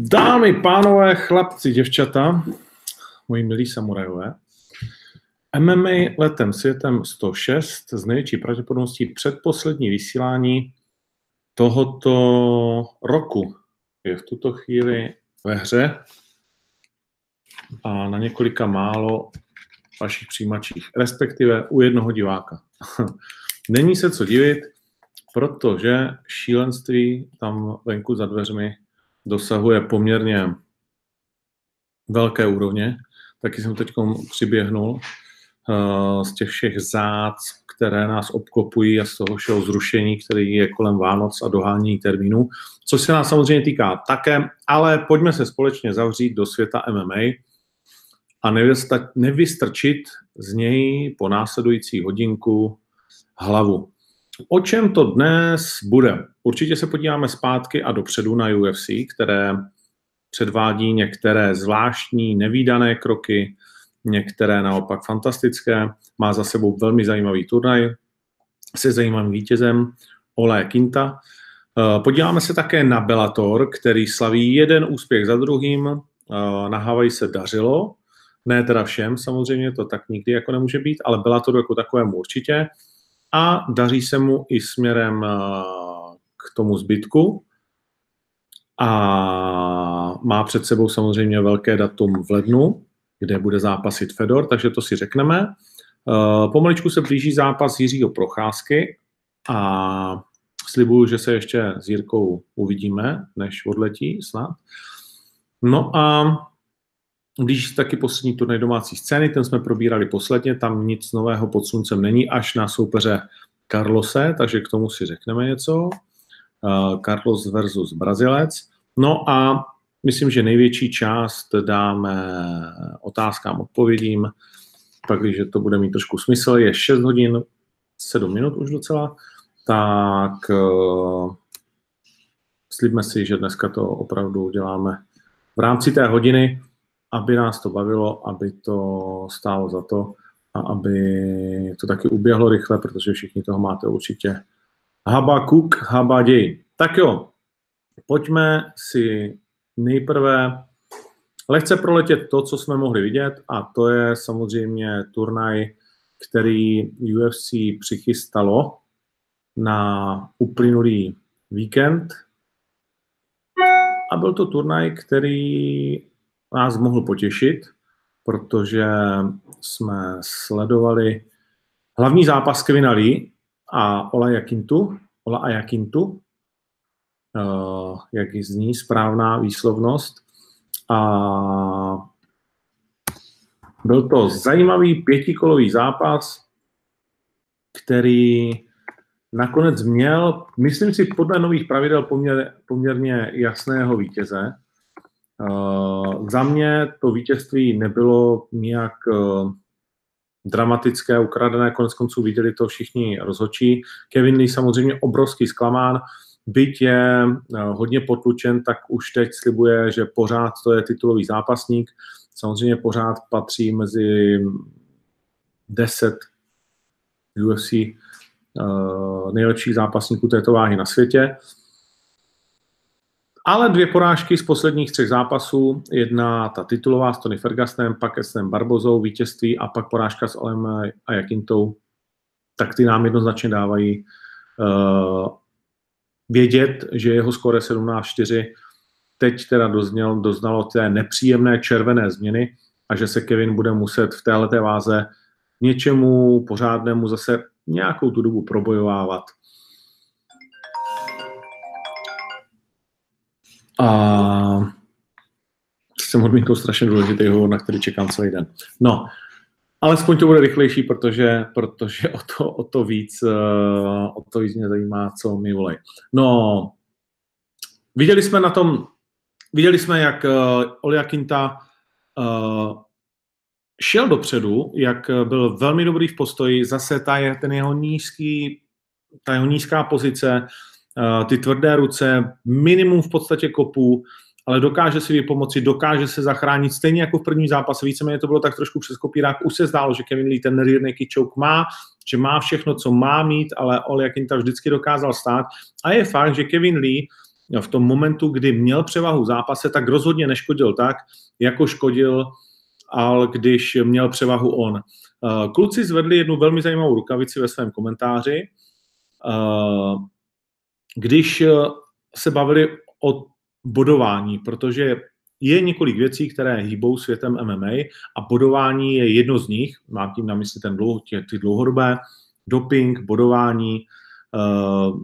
Dámy, pánové, chlapci, děvčata, moji milí samurajové, MMA letem světem 106 z největší pravděpodobností předposlední vysílání tohoto roku je v tuto chvíli ve hře a na několika málo vašich přijímačích, respektive u jednoho diváka. Není se co divit, protože šílenství tam venku za dveřmi dosahuje poměrně velké úrovně. Taky jsem teď přiběhnul uh, z těch všech zác, které nás obklopují a z toho všeho zrušení, který je kolem Vánoc a dohání termínů, co se nás samozřejmě týká také, ale pojďme se společně zavřít do světa MMA a nevystrčit z něj po následující hodinku hlavu. O čem to dnes bude? Určitě se podíváme zpátky a dopředu na UFC, které předvádí některé zvláštní, nevýdané kroky, některé naopak fantastické. Má za sebou velmi zajímavý turnaj se zajímavým vítězem Olé Kinta. Eh, podíváme se také na Bellator, který slaví jeden úspěch za druhým. Eh, na Havaji se dařilo, ne teda všem, samozřejmě to tak nikdy jako nemůže být, ale Bellator jako takovému určitě a daří se mu i směrem eh, k tomu zbytku. A má před sebou samozřejmě velké datum v lednu, kde bude zápasit Fedor, takže to si řekneme. Eh, pomaličku se blíží zápas Jiřího Procházky a slibuju, že se ještě s Jirkou uvidíme, než odletí snad. No a když taky poslední turnaj domácí scény, ten jsme probírali posledně, tam nic nového pod sluncem není, až na soupeře Carlose, takže k tomu si řekneme něco. Uh, Carlos versus Brazilec. No a myslím, že největší část dáme otázkám, odpovědím, když to bude mít trošku smysl, je 6 hodin 7 minut už docela, tak uh, slibme si, že dneska to opravdu děláme v rámci té hodiny aby nás to bavilo, aby to stálo za to a aby to taky uběhlo rychle, protože všichni toho máte určitě. Habakuk, Habaděj. Tak jo, pojďme si nejprve lehce proletět to, co jsme mohli vidět a to je samozřejmě turnaj, který UFC přichystalo na uplynulý víkend. A byl to turnaj, který nás mohl potěšit, protože jsme sledovali hlavní zápas Kevina Lee a Ola Jakintu, Ola a Jakintu, uh, jak zní správná výslovnost. A byl to zajímavý pětikolový zápas, který nakonec měl, myslím si, podle nových pravidel poměr, poměrně jasného vítěze. Uh, za mě to vítězství nebylo nějak uh, dramatické, ukradené, konec konců viděli to všichni rozhočí. Kevin Lee samozřejmě obrovský zklamán, byť je uh, hodně potlučen, tak už teď slibuje, že pořád to je titulový zápasník. Samozřejmě pořád patří mezi 10 UFC nejlepších zápasníků této váhy na světě. Ale dvě porážky z posledních třech zápasů, jedna ta titulová s Tony Fergusonem, pak s Barbozou vítězství a pak porážka s Olem a Jakintou, tak ty nám jednoznačně dávají uh, vědět, že jeho skore 17-4 teď teda dozněl, doznalo té nepříjemné červené změny a že se Kevin bude muset v této váze něčemu pořádnému zase nějakou tu dobu probojovávat. A jsem odmítl strašně důležitý na který čekám celý den. No, alespoň to bude rychlejší, protože, protože o, to, o, to víc, uh, o to víc mě zajímá, co mi volej. No, viděli jsme na tom, viděli jsme, jak uh, Olia Kinta uh, šel dopředu, jak byl velmi dobrý v postoji, zase ta je, ten jeho nízký, ta jeho nízká pozice, Eh, ty tvrdé ruce, minimum v podstatě kopů, ale dokáže si vypomoci, dokáže se zachránit, stejně jako v prvním zápase, víceméně to bylo tak trošku přes kopírák, už se zdálo, že Kevin Lee ten rear naked choke má, že má všechno, co má mít, ale Oli Jakinta vždycky dokázal stát. A je fakt, že Kevin Lee v tom momentu, kdy měl převahu v zápase, tak rozhodně neškodil tak, jako škodil ale když měl převahu on. Eh, kluci zvedli jednu velmi zajímavou rukavici ve svém komentáři, eh, když se bavili o bodování, protože je několik věcí, které hýbou světem MMA a bodování je jedno z nich, mám tím na mysli ten dlouho, tě, ty dlouhodobé, doping, bodování, uh,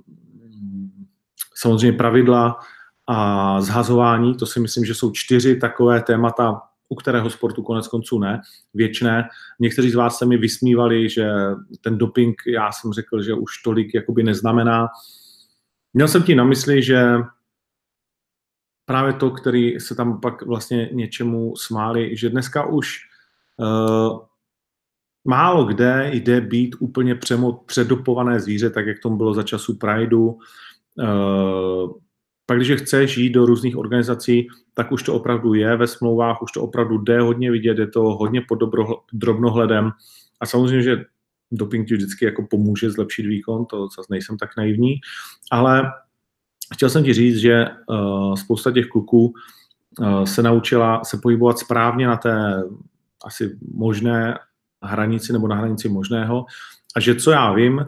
samozřejmě pravidla a zhazování, to si myslím, že jsou čtyři takové témata, u kterého sportu konec konců ne, věčné. Někteří z vás se mi vysmívali, že ten doping, já jsem řekl, že už tolik jakoby neznamená. Měl jsem tím na mysli, že právě to, který se tam pak vlastně něčemu smáli, že dneska už uh, málo kde jde být úplně přemo, předopované zvíře, tak jak tomu bylo za času Prideu. Uh, pak, když chceš jít do různých organizací, tak už to opravdu je ve smlouvách, už to opravdu jde hodně vidět, je to hodně pod drobnohledem. A samozřejmě, že doping ti vždycky jako pomůže zlepšit výkon, to zase nejsem tak naivní, ale chtěl jsem ti říct, že uh, spousta těch kluků uh, se naučila se pohybovat správně na té asi možné hranici nebo na hranici možného a že co já vím,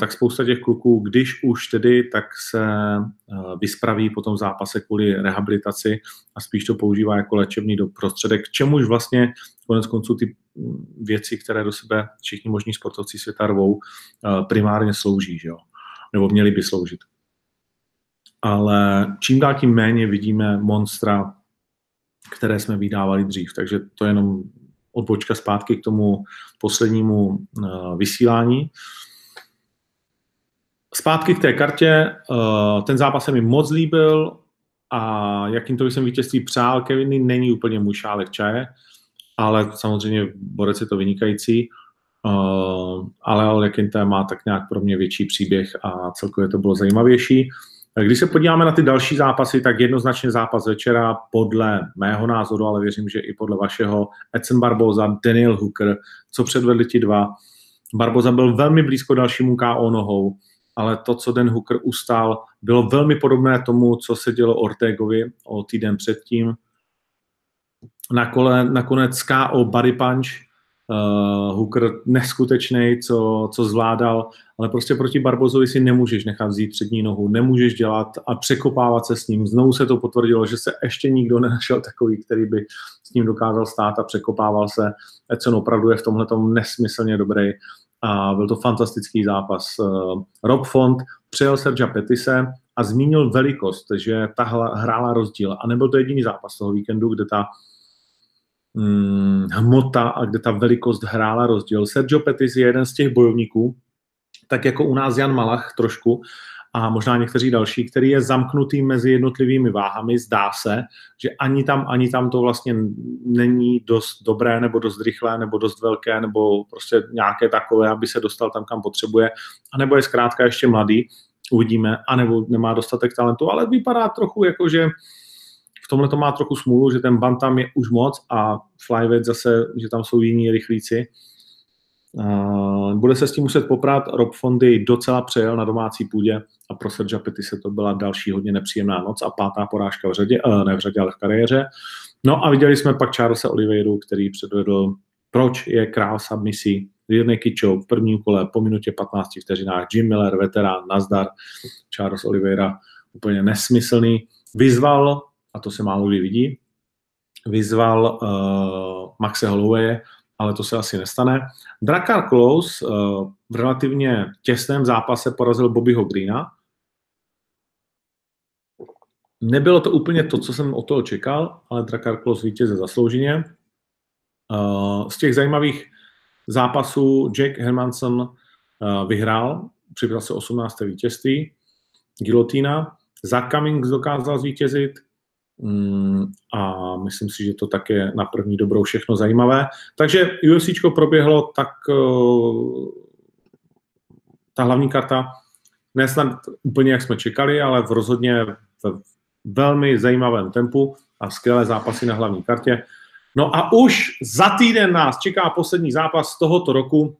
tak spousta těch kluků, když už tedy, tak se uh, vyspraví po tom zápase kvůli rehabilitaci a spíš to používá jako léčebný prostředek, čemuž vlastně konec konců ty věci, které do sebe všichni možní sportovci světa rvou, uh, primárně slouží, že jo? nebo měli by sloužit ale čím dál tím méně vidíme monstra, které jsme vydávali dřív. Takže to je jenom odbočka zpátky k tomu poslednímu uh, vysílání. Zpátky k té kartě. Uh, ten zápas se mi moc líbil a jakým to jsem vítězství přál, Keviny není úplně můj šálek čaje, ale samozřejmě Borec je to vynikající. Uh, ale Alekinte má tak nějak pro mě větší příběh a celkově to bylo zajímavější. Když se podíváme na ty další zápasy, tak jednoznačně zápas večera podle mého názoru, ale věřím, že i podle vašeho, Edson Barboza, Daniel Hooker, co předvedli ti dva. Barboza byl velmi blízko dalšímu KO nohou, ale to, co Den Hooker ustál, bylo velmi podobné tomu, co se dělo Ortegovi o týden předtím. Nakole, nakonec KO Body Punch, uh, Hooker neskutečný, co, co zvládal, ale prostě proti Barbozovi si nemůžeš nechat vzít přední nohu, nemůžeš dělat a překopávat se s ním. Znovu se to potvrdilo, že se ještě nikdo nenašel takový, který by s ním dokázal stát a překopával se. Edson opravdu je v tomhle nesmyslně dobrý a byl to fantastický zápas. Uh, Rob Font přejel Sergia Petise a zmínil velikost, že ta hrála rozdíl. A nebyl to jediný zápas toho víkendu, kde ta hmm, hmota a kde ta velikost hrála rozdíl. Sergio Pettis je jeden z těch bojovníků, tak jako u nás Jan Malach trošku, a možná někteří další, který je zamknutý mezi jednotlivými váhami, zdá se, že ani tam, ani tam to vlastně není dost dobré, nebo dost rychlé, nebo dost velké, nebo prostě nějaké takové, aby se dostal tam, kam potřebuje, anebo je zkrátka ještě mladý, uvidíme, anebo nemá dostatek talentu, ale vypadá trochu jako, že v tomhle to má trochu smůlu, že ten bantam je už moc a flyweight zase, že tam jsou jiní rychlíci, bude se s tím muset poprat. Rob Fondy docela přejel na domácí půdě a pro Sergio se to byla další hodně nepříjemná noc a pátá porážka v řadě, uh, ne v řadě, ale v kariéře. No a viděli jsme pak Charlesa Oliveiru, který předvedl, proč je král submisí. Jirnej Kičou v prvním kole po minutě 15 vteřinách, Jim Miller, veterán, nazdar, Charles Oliveira úplně nesmyslný. Vyzval, a to se málo kdy vidí, vyzval uh, Maxe Holloway, ale to se asi nestane. Drakkar Close uh, v relativně těsném zápase porazil Bobbyho Greena. Nebylo to úplně to, co jsem od toho čekal, ale Drakkar Close vítěze zaslouženě. Uh, z těch zajímavých zápasů Jack Hermanson uh, vyhrál, přibral se 18. vítězství, Gilotina. Za Cummings dokázal zvítězit, a myslím si, že to tak je na první dobrou všechno zajímavé. Takže UFC proběhlo tak eh, ta hlavní karta ne snad úplně, jak jsme čekali, ale v rozhodně v velmi zajímavém tempu a skvělé zápasy na hlavní kartě. No a už za týden nás čeká poslední zápas tohoto roku,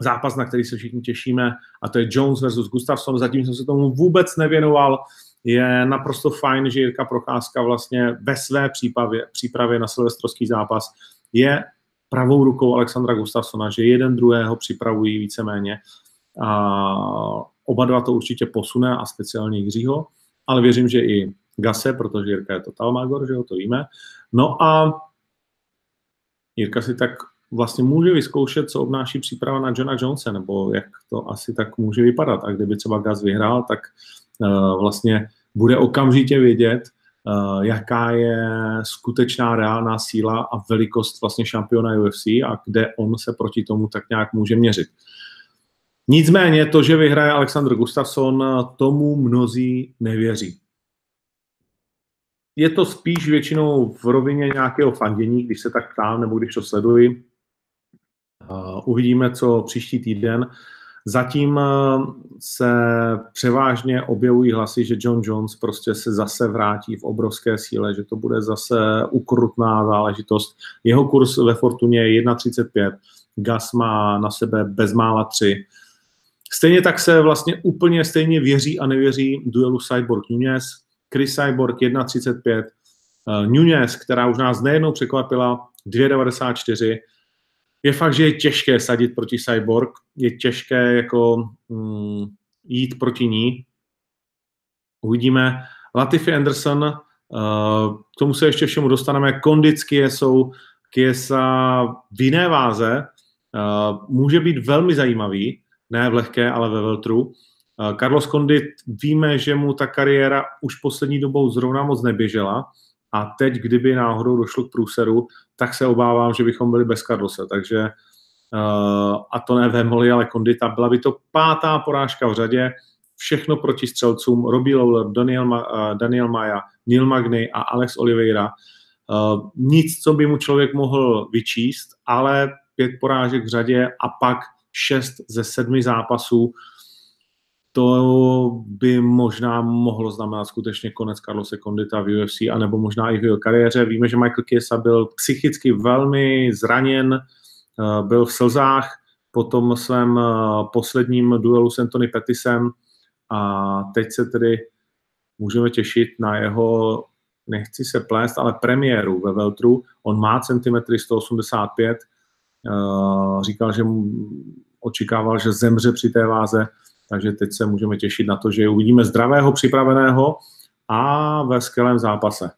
zápas, na který se všichni těšíme, a to je Jones versus Gustafsson. Zatím jsem se tomu vůbec nevěnoval, je naprosto fajn, že Jirka Procházka vlastně ve své přípravě, přípravě na silvestrovský zápas je pravou rukou Alexandra Gustafsona, že jeden druhého připravují víceméně. A oba dva to určitě posune a speciálně Jiřího, ale věřím, že i Gase, protože Jirka je to Magor, že jo, to víme. No a Jirka si tak vlastně může vyzkoušet, co obnáší příprava na Johna Jonese, nebo jak to asi tak může vypadat. A kdyby třeba Gas vyhrál, tak uh, vlastně bude okamžitě vědět, uh, jaká je skutečná reálná síla a velikost vlastně šampiona UFC a kde on se proti tomu tak nějak může měřit. Nicméně to, že vyhraje Alexander Gustafsson, tomu mnozí nevěří. Je to spíš většinou v rovině nějakého fandění, když se tak ptám, nebo když to sleduji. Uvidíme, co příští týden. Zatím se převážně objevují hlasy, že John Jones prostě se zase vrátí v obrovské síle, že to bude zase ukrutná záležitost. Jeho kurz ve Fortuně je 1,35, Gas má na sebe bezmála 3. Stejně tak se vlastně úplně stejně věří a nevěří duelu Cyborg Nunez. Chris Cyborg 1,35, uh, Nunez, která už nás nejednou překvapila, 2,94. Je fakt, že je těžké sadit proti Cyborg, je těžké jako mm, jít proti ní. Uvidíme. Latifi Anderson, uh, k tomu se ještě všemu dostaneme. Kondicky jsou Kiesa v jiné váze, uh, může být velmi zajímavý ne v lehké, ale ve veltru. Eh, Carlos Condit, víme, že mu ta kariéra už poslední dobou zrovna moc neběžela a teď, kdyby náhodou došlo k průseru, tak se obávám, že bychom byli bez Carlose, takže uh, a to ne Vemoli, ale Kondita, byla by to pátá porážka v řadě, všechno proti střelcům, Robbie Lawler, Daniel, Ma, uh, Daniel Maja, Neil Magny a Alex Oliveira. Uh, nic, co by mu člověk mohl vyčíst, ale pět porážek v řadě a pak šest ze sedmi zápasů, to by možná mohlo znamenat skutečně konec Carlose Condita v UFC, anebo možná i v jeho kariéře. Víme, že Michael Chiesa byl psychicky velmi zraněn, eh, byl v slzách po tom svém eh, posledním duelu s Anthony Pettisem a teď se tedy můžeme těšit na jeho, nechci se plést, ale premiéru ve Veltru. On má centimetry 185, Eh, říkal, že očekával, že zemře při té váze, takže teď se můžeme těšit na to, že uvidíme zdravého, připraveného a ve skvělém zápase.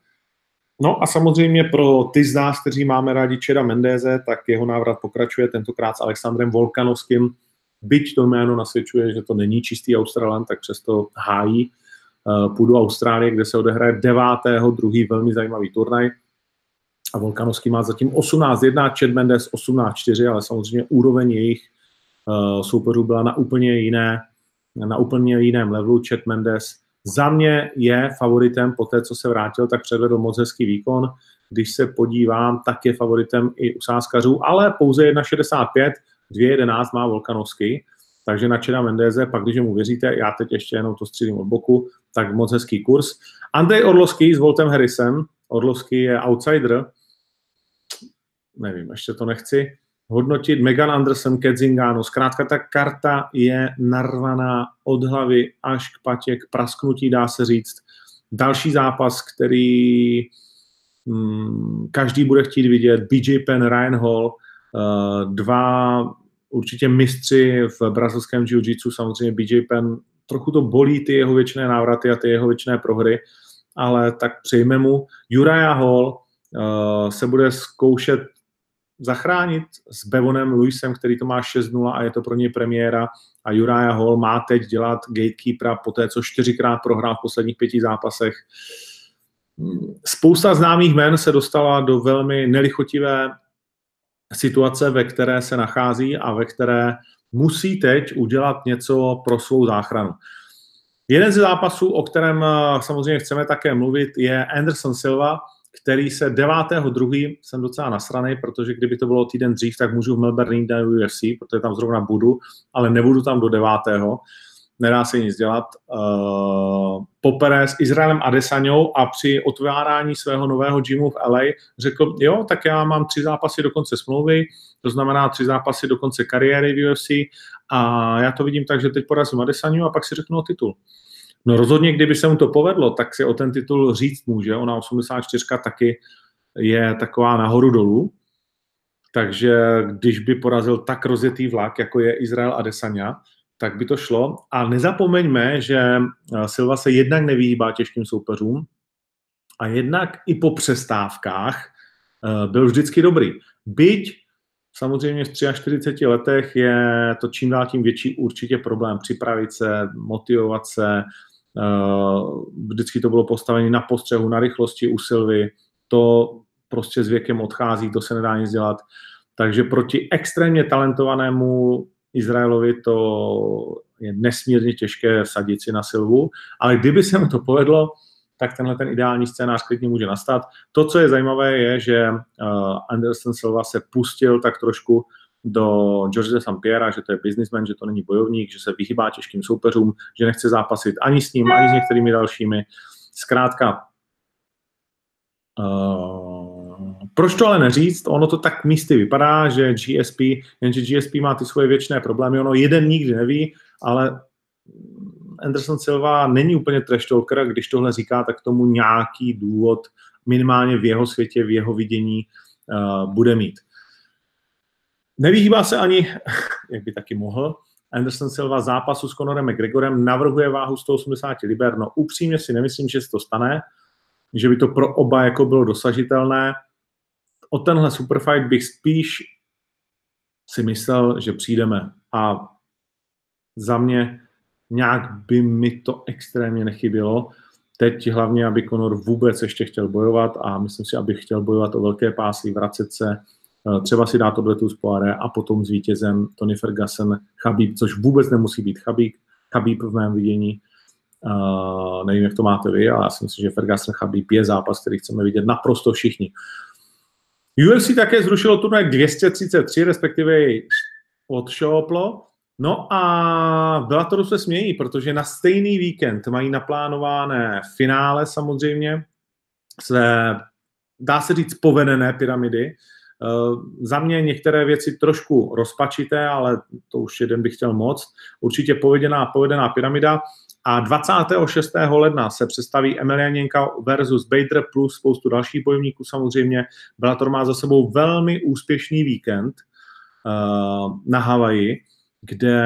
No a samozřejmě pro ty z nás, kteří máme rádi Čeda Mendéze, tak jeho návrat pokračuje tentokrát s Alexandrem Volkanovským. Byť to jméno nasvědčuje, že to není čistý Australan, tak přesto hájí uh, půdu Austrálie, kde se odehraje 9. druhý velmi zajímavý turnaj a Volkanovský má zatím 18-1, Chad Mendes 18-4, ale samozřejmě úroveň jejich uh, soupeřů byla na úplně jiné, na úplně jiném levelu. Chad Mendes za mě je favoritem po té, co se vrátil, tak předvedl moc hezký výkon. Když se podívám, tak je favoritem i u sázkařů, ale pouze 1,65, 2,11 má Volkanovský, takže na Čeda Mendeze, pak když mu věříte, já teď ještě jenom to střílím od boku, tak moc hezký kurz. Andrej Orlovský s Voltem Harrisem, Orlovský je outsider, nevím, ještě to nechci hodnotit. Megan Anderson, Kedzingano, zkrátka ta karta je narvaná od hlavy až k patě, k prasknutí, dá se říct. Další zápas, který hmm, každý bude chtít vidět, BJ Penn, Ryan Hall, uh, dva určitě mistři v brazilském jiu-jitsu, samozřejmě BJ Penn, trochu to bolí ty jeho věčné návraty a ty jeho věčné prohry, ale tak přejme mu. Uriah Hall uh, se bude zkoušet zachránit s Bevonem Luisem, který to má 6-0 a je to pro něj premiéra a Uriah Hall má teď dělat gatekeepera po té, co čtyřikrát prohrál v posledních pěti zápasech. Spousta známých men se dostala do velmi nelichotivé situace, ve které se nachází a ve které musí teď udělat něco pro svou záchranu. Jeden ze zápasů, o kterém eh, samozřejmě chceme také mluvit, je Anderson Silva, který se 9.2. jsem docela nasraný, protože kdyby to bylo týden dřív, tak můžu v Melbourne na UFC, protože tam zrovna budu, ale nebudu tam do 9. Nedá se nic dělat. Uh, popere s Izraelem Adesaňou a při otvárání svého nového gymu v LA řekl, jo, tak já mám tři zápasy do konce smlouvy, to znamená tři zápasy do konce kariéry v UFC a já to vidím tak, že teď porazím Adesaňu a pak si řeknu o titul. No rozhodně, kdyby se mu to povedlo, tak si o ten titul říct může. Ona 84 taky je taková nahoru dolů. Takže když by porazil tak rozjetý vlak, jako je Izrael Adesanya, tak by to šlo. A nezapomeňme, že eh, Silva se jednak nevyhýbá těžkým soupeřům a jednak i po přestávkách eh, byl vždycky dobrý. Byť samozřejmě v 43 letech je to čím dál tím větší určitě problém připravit se, motivovat se, vždycky to bylo postavení na postřehu, na rychlosti u Silvy, to prostě s věkem odchází, to se nedá nic dělat. Takže proti extrémně talentovanému Izraelovi to je nesmírně těžké sadit si na Silvu, ale kdyby se mu to povedlo, tak tenhle ten ideální scénář klidně může nastat. To, co je zajímavé, je, že uh, Anderson Silva se pustil tak trošku do George de Sampiera, že to je businessman, že to není bojovník, že se vyhybá těžkým soupeřům, že nechce zápasit ani s ním, ani s některými dalšími. Zkrátka, uh, proč to ale neříct? Ono to tak místy vypadá, že GSP, jenže GSP má ty svoje věčné problémy, ono jeden nikdy neví, ale Anderson Silva není úplně trash talker, když tohle říká, tak tomu nějaký důvod minimálně v jeho světě, v jeho vidění uh, bude mít. Nevyhýbá se ani, jak by taky mohl, Anderson Silva zápasu s Conorem McGregorem navrhuje váhu 180 liber. No upřímně si nemyslím, že se to stane, že by to pro oba jako bylo dosažitelné. O tenhle superfight bych spíš si myslel, že přijdeme. A za mě nějak by mi to extrémně nechybělo. Teď hlavně, aby Conor vůbec ještě chtěl bojovat a myslím si, aby chtěl bojovat o velké pásy, vracet se, třeba si dát tu z a potom s vítězem Tony Ferguson, Chabib, což vůbec nemusí být Chabib, Chabib v mém vidění. Uh, nevím, jak to máte vy, ale já si myslím, že Ferguson Chabib je zápas, který chceme vidět naprosto všichni. UFC také zrušilo turnaj 233, respektive odšouplo. No a Bellatoru se smějí, protože na stejný víkend mají naplánované finále samozřejmě, své, dá se říct, povedené pyramidy. Uh, za mě některé věci trošku rozpačité, ale to už jeden bych chtěl moc. Určitě povedená, povedená pyramida. A 26. ledna se představí Emelianenka versus Bader plus spoustu dalších bojovníků samozřejmě. Bellator má za sebou velmi úspěšný víkend uh, na Havaji kde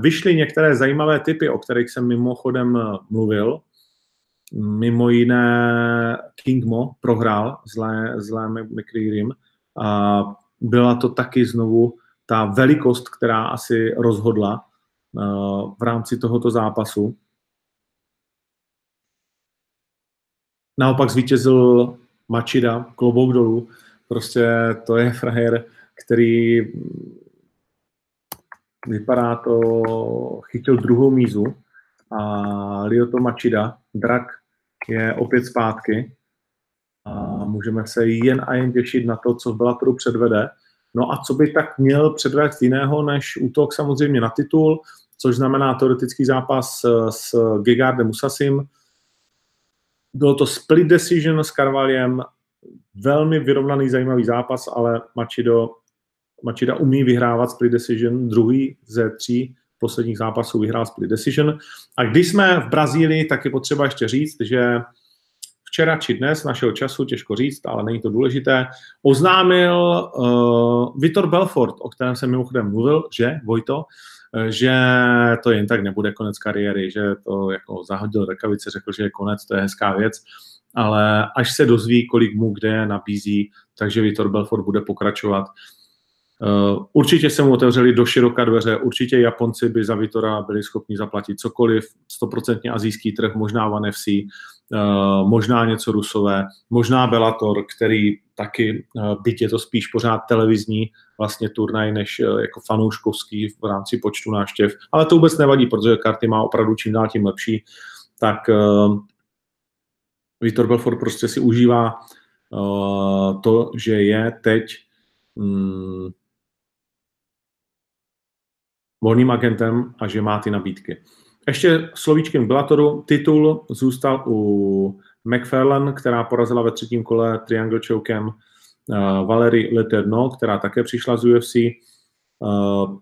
vyšly některé zajímavé typy, o kterých jsem mimochodem eh, mluvil. Mimo jiné King Mo prohrál zlé, zlé McCrearym a byla to taky znovu ta velikost, která asi rozhodla uh, v rámci tohoto zápasu. Naopak zvítězil Machida, klobouk dolů. Prostě to je frajer, který vypadá to, chytil druhou mízu a Lyoto Machida, drak, je opět zpátky a můžeme se jen a jen těšit na to, co v Bellatoru předvede. No a co by tak měl předvést jiného, než útok samozřejmě na titul, což znamená teoretický zápas s Gegardem Musasim. Bylo to split decision s Carvalhem, velmi vyrovnaný, zajímavý zápas, ale Machido Machida umí vyhrávat split decision, druhý ze tří posledních zápasů vyhrál split decision. A když jsme v Brazílii, tak je potřeba ještě říct, že včera či dnes našeho času, těžko říct, ale není to důležité, oznámil uh, Vitor Belfort, o kterém jsem mimochodem mluvil, že, Vojto, uh, že to jen tak nebude konec kariéry, že to jako zahodil rekavice, řekl, že je konec, to je hezká věc, ale až se dozví, kolik mu kde nabízí, takže Vitor Belfort bude pokračovat. Uh, určitě se mu otevřeli do široka dveře, určitě Japonci by za Vitora byli schopni zaplatit cokoliv, stoprocentně azijský trh, možná One FC, uh, eh, možná něco rusové, možná Bellator, který taky, uh, byť je to spíš pořád televizní vlastně turnaj, než uh, jako fanouškovský v rámci počtu návštěv, ale to vůbec nevadí, protože karty má opravdu čím dál tím lepší, tak Vitor Belfort prostě si užívá to, že je teď um, volným agentem a že má ty nabídky. Ještě slovíčkem Bellatoru. Titul zůstal u McFarlane, která porazila ve třetím kole Triangle Chokem uh, Valerie Leterno, která také přišla z UFC. Uh,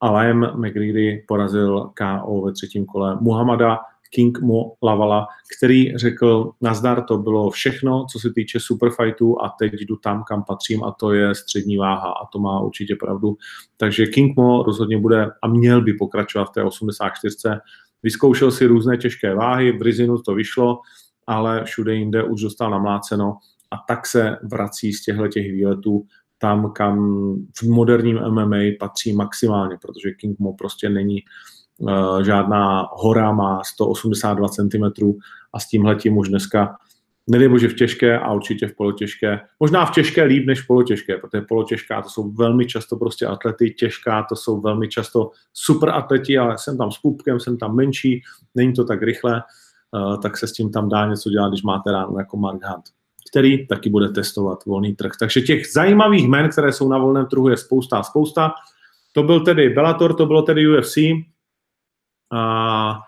a Liam McGreedy porazil KO ve třetím kole Muhammada King Mo Lavala, který řekl, nazdar, to bylo všechno, co se týče superfightů a teď jdu tam, kam patřím a to je střední váha a to má určitě pravdu. Takže King Mo rozhodně bude a měl by pokračovat v té 84. Vyzkoušel si různé těžké váhy, v Rizinu to vyšlo, ale všude jinde už dostal namláceno a tak se vrací z těchto těch výletů tam, kam v moderním MMA patří maximálně, protože King Mo prostě není uh, žádná hora, má 182 cm a s tímhletím už dneska nedej bože v těžké a určitě v polotěžké. Možná v těžké líp než v polotěžké, protože polotěžká to jsou velmi často prostě atlety, těžká to jsou velmi často super atleti, ale jsem tam s pupkem, jsem tam menší, není to tak rychle, uh, tak se s tím tam dá něco dělat, když máte ráno jako Mark Hunt který taky bude testovat volný trh. Takže těch zajímavých men, které jsou na volném trhu, je spousta spousta. To byl tedy Bellator, to bylo tedy UFC. A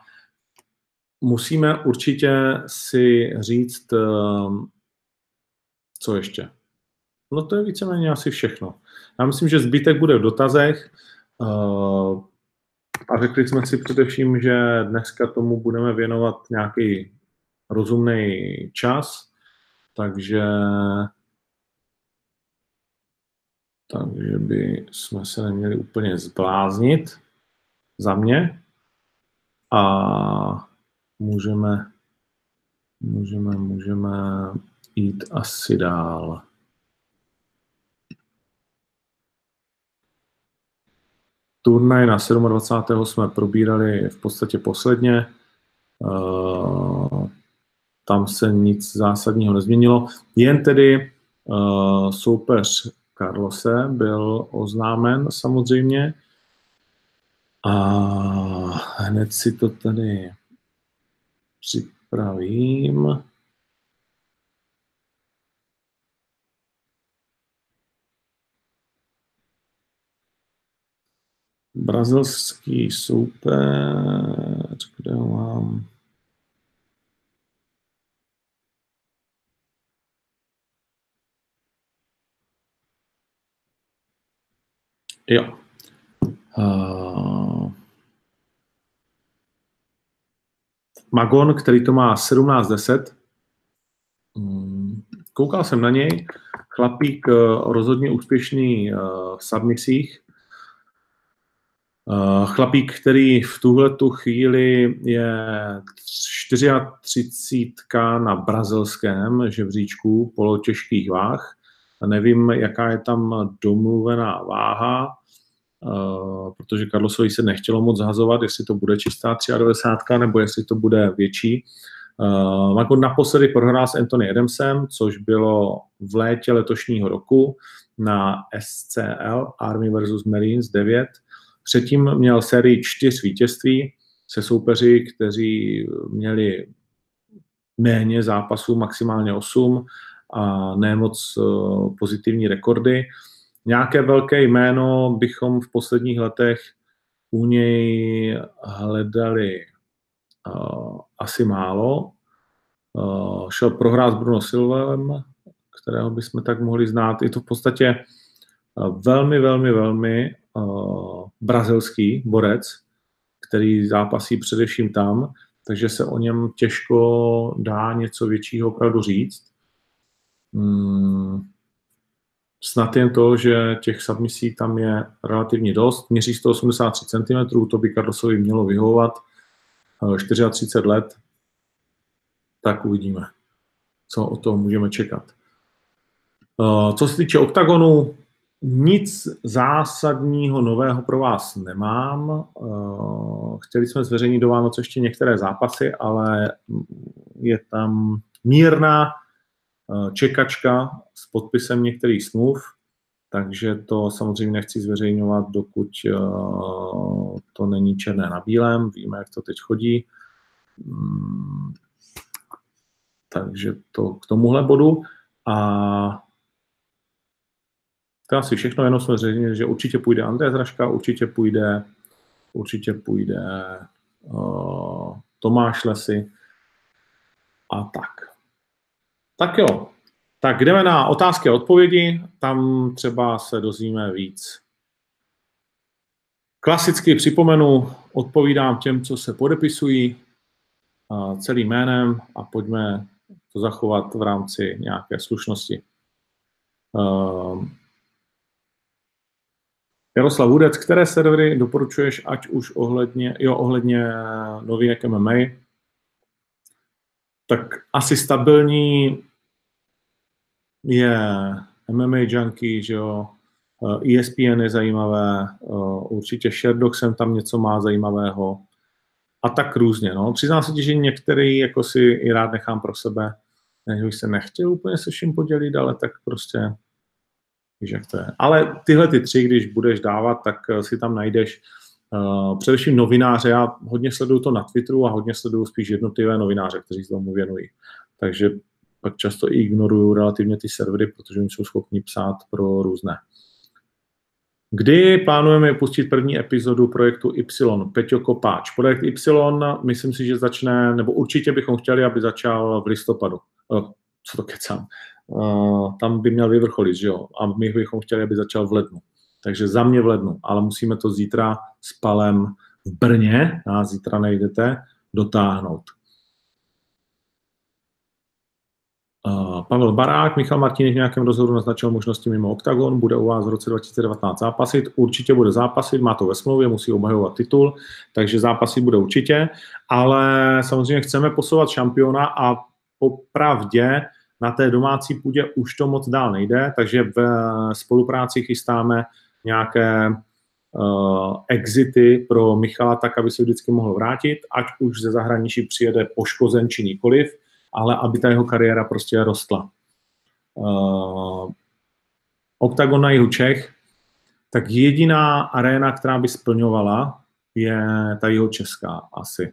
musíme určitě si říct, ehm, co ještě. No to je víceméně asi všechno. Já myslím, že zbytek bude v dotazech. Ehm, a řekli jsme si především, že dneska tomu budeme věnovat nějaký rozumný čas, takže takže by jsme se neměli úplně zbláznit za mě a můžeme, můžeme, můžeme jít asi dál. Turnaj na 27. jsme probírali v podstatě posledně. Uh, tam se nic zásadního nezměnilo. Jen tedy uh, soupeř Carlose byl oznámen samozřejmě. A hned si to tady připravím. Brazilský soupeř, kde ho mám? Jo. Uh, Magon, který to má 17-10. Mm, koukal jsem na něj. Chlapík uh, rozhodně úspěšný uh, v submisích. Uh, chlapík, který v tuhle tu chvíli je 34 na brazilském žebříčku polotěžkých váh. Nevím, jaká je tam domluvená váha, protože Carlosovi se nechtělo moc zhazovat, jestli to bude čistá 93 nebo jestli to bude větší. Uh, jako naposledy prohrál s Anthony Adamsem, což bylo v létě letošního roku na SCL, Army vs. Marines 9. Předtím měl sérii čtyř vítězství se soupeři, kteří měli méně zápasů, maximálně 8 a ne moc uh, pozitivní rekordy. Nějaké velké jméno bychom v posledních letech u něj hledali uh, asi málo. Uh, šel prohrát s Bruno Silvem, kterého bychom tak mohli znát. Je to v podstatě uh, velmi, velmi, velmi uh, brazilský borec, který zápasí především tam, takže se o něm těžko dá něco většího opravdu říct. Hmm, snad jen to, že těch submisí tam je relativně dost. Měří 183 cm, to by Carlosovi mělo vyhovovat. 34 eh, let, tak uvidíme, co o toho můžeme čekat. Eh, co se týče oktagonu, nic zásadního nového pro vás nemám. Eh, chtěli jsme zveřejnit do Vánoc ještě některé zápasy, ale je tam mírná čekačka s podpisem některých smluv, takže to samozřejmě nechci zveřejňovat, dokud eh, to není černé na bílém. Víme, jak to teď chodí. Mm, takže to k tomuhle bodu. A to asi všechno, jenom jsme zřejmě, že určitě půjde André Zraška, určitě půjde, určitě půjde uh, Tomáš Lesy a tak. Tak jo, tak jdeme na otázky a odpovědi, tam třeba se dozvíme víc. Klasicky připomenu, odpovídám těm, co se podepisují. celým jménem a pojďme to zachovat v rámci nějaké slušnosti. Jaroslav Hudec, které servery doporučuješ, ať už ohledně, jo, ohledně novinek MMA? Tak asi stabilní je MMA Junkie, že jo, ESPN je zajímavé, určitě Sherdog sem tam něco má zajímavého a tak různě. No. Přiznám se ti, že některý jako si i rád nechám pro sebe, než bych se nechtěl úplně se vším podělit, ale tak prostě Víš, jak to je. Ale tyhle ty tři, když budeš dávat, tak eh, si tam najdeš uh, především novináře. Já hodně sleduju to na Twitteru a hodně sleduju spíš jednotlivé novináře, kteří se tomu věnují. Takže pak často i ignoruju relativně ty servery, protože oni jsou schopni psát pro různé. Kdy plánujeme pustit první epizodu projektu Y? Peťo Kopáč. Projekt Y, myslím si, že začne, nebo určitě bychom chtěli, aby začal v listopadu. Co to kecám? Tam by měl vyvrcholit, že jo? A my bychom chtěli, aby začal v lednu. Takže za mě v lednu, ale musíme to zítra s Palem v Brně, a zítra nejdete, dotáhnout. Uh, Pavel Barák, Michal Martinek v nějakém rozhodu naznačil možnosti mimo OKTAGON, bude u vás v roce 2019 zápasit, určitě bude zápasit, má to ve smlouvě, musí obhajovat titul, takže zápasit bude určitě, ale samozřejmě chceme posouvat šampiona a popravdě na té domácí půdě už to moc dál nejde, takže v spolupráci chystáme nějaké uh, exity pro Michala tak, aby se vždycky mohl vrátit, ať už ze zahraničí přijede poškozen či nikoliv, ale aby ta jeho kariéra prostě rostla. Uh, Octagon na jihu Čech, tak jediná aréna, která by splňovala, je ta jeho česká asi.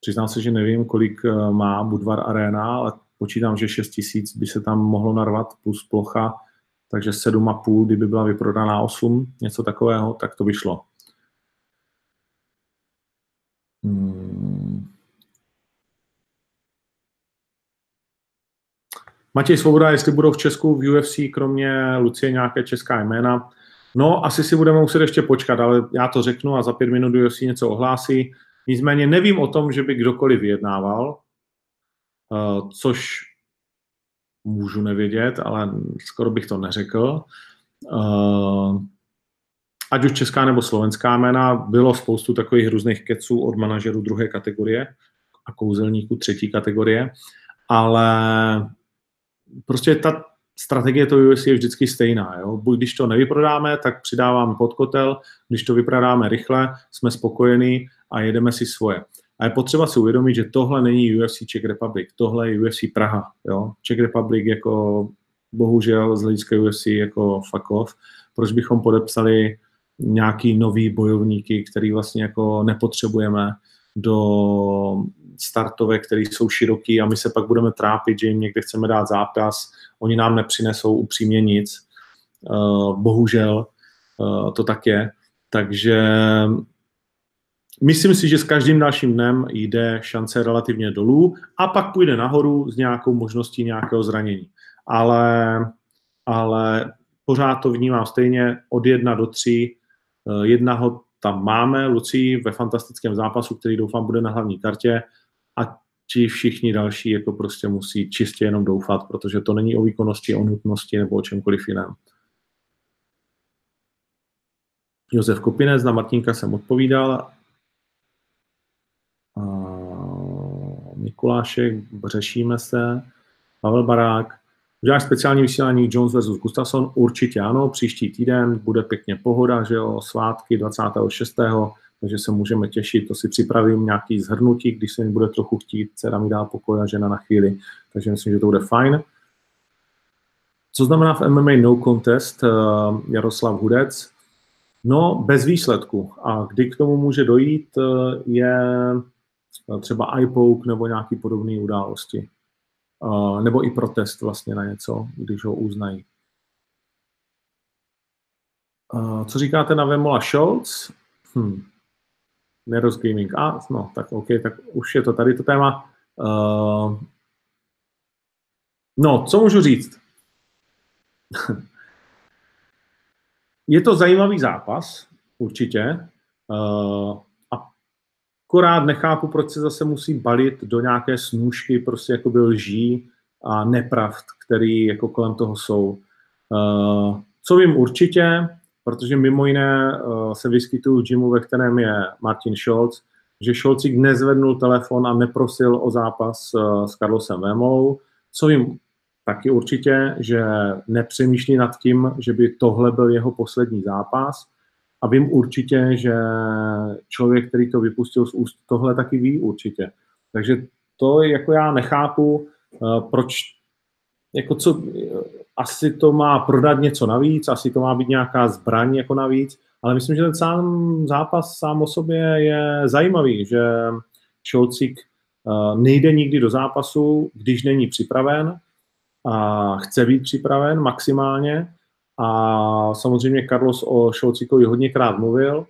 Přiznám se, že nevím, kolik eh, má Budvar Arena, ale počítám, že 6 tisíc by se tam mohlo narvat plus plocha, takže 7,5, kdyby byla vyprodaná 8, něco takového, tak to vyšlo. Hmm. Matěj Svoboda, jestli budou v Česku v UFC, kromě Lucie nějaké česká jména, no asi si budeme muset ještě počkat, ale já to řeknu a za pět minut UFC něco ohlásí. Nicméně nevím o tom, že by kdokoliv vyjednával, Eh, což můžu nevědět, ale skoro bych to neřekl. Eh, ať už česká nebo slovenská jména, bylo spoustu takových různých keců od manažerů druhé kategorie a kouzelníků třetí kategorie, ale prostě ta strategie to UFC je vždycky stejná. Jo? Buď když to nevyprodáme, tak přidáváme pod kotel, když to vyprodáme rychle, jsme spokojení a jedeme si svoje. A je potřeba si uvědomit, že tohle není UFC Czech Republic, tohle je UFC Praha. Jo? Czech Republic jako bohužel z hlediska UFC jako fuck off. Proč bychom podepsali nějaký nový bojovníky, který vlastně jako nepotřebujeme do startové, které jsou široký a my se pak budeme trápit, že jim někde chceme dát zápas, oni nám nepřinesou upřímně nic. Uh, bohužel uh, to tak je. Takže Myslím si, že s každým dalším dnem jde šance relativně dolů a pak půjde nahoru s nějakou možností nějakého zranění. Ale, ale pořád to vnímám stejně od jedna do tří. Eh, Jednoho tam máme, Lucí, ve fantastickém zápasu, který doufám bude na hlavní kartě ti všichni další jako prostě musí čistě jenom doufat, protože to není o výkonnosti, o nutnosti nebo o čemkoliv jiném. Josef Kopinec, na Martinka jsem odpovídal Mikulášek, řešíme se, Pavel Barák, uděláš speciální vysílání Jones versus Gustafsson? Určitě ano, příští týden bude pěkně pohoda, že jo, svátky 26. Takže se můžeme těšit, to si připravím nějaký zhrnutí, když se mi bude trochu chtít, dcera mi dá pokoj a žena na chvíli, takže myslím, že to bude fajn. Co znamená v MMA no contest eh, Jaroslav Hudec? No, bez výsledku. A kdy k tomu může dojít, eh, je třeba iPoke nebo nějaký podobné události. Nebo i protest vlastně na něco, když ho uznají. Co říkáte na Vemola Scholz? Hm. Neros Gaming. A, no, tak OK, tak už je to tady to téma. Uh, no, co můžu říct? je to zajímavý zápas, určitě. Uh, Akorát nechápu, proč se zase musí balit do nějaké snůžky, prostě jako byl lží a nepravd, který jako kolem toho jsou. Uh, co vím určitě, protože mimo jiné uh, se vyskytují gymu, ve kterém je Martin Scholz, že Šolcík nezvednul telefon a neprosil o zápas uh, s Carlosem Vémolou. Co vím taky určitě, že nepřemýšlí nad tím, že by tohle byl jeho poslední zápas. A vím určitě, že člověk, který to vypustil z úst, tohle taky ví určitě. Takže to jako já nechápu, uh, proč jako co, asi to má prodat něco navíc, asi to má být nějaká zbraň jako navíc, ale myslím, že ten sám zápas sám o sobě je zajímavý, že Šolcík uh, nejde nikdy do zápasu, když není připraven a chce být připraven maximálně a samozřejmě Carlos o Šolcíkovi hodněkrát mluvil,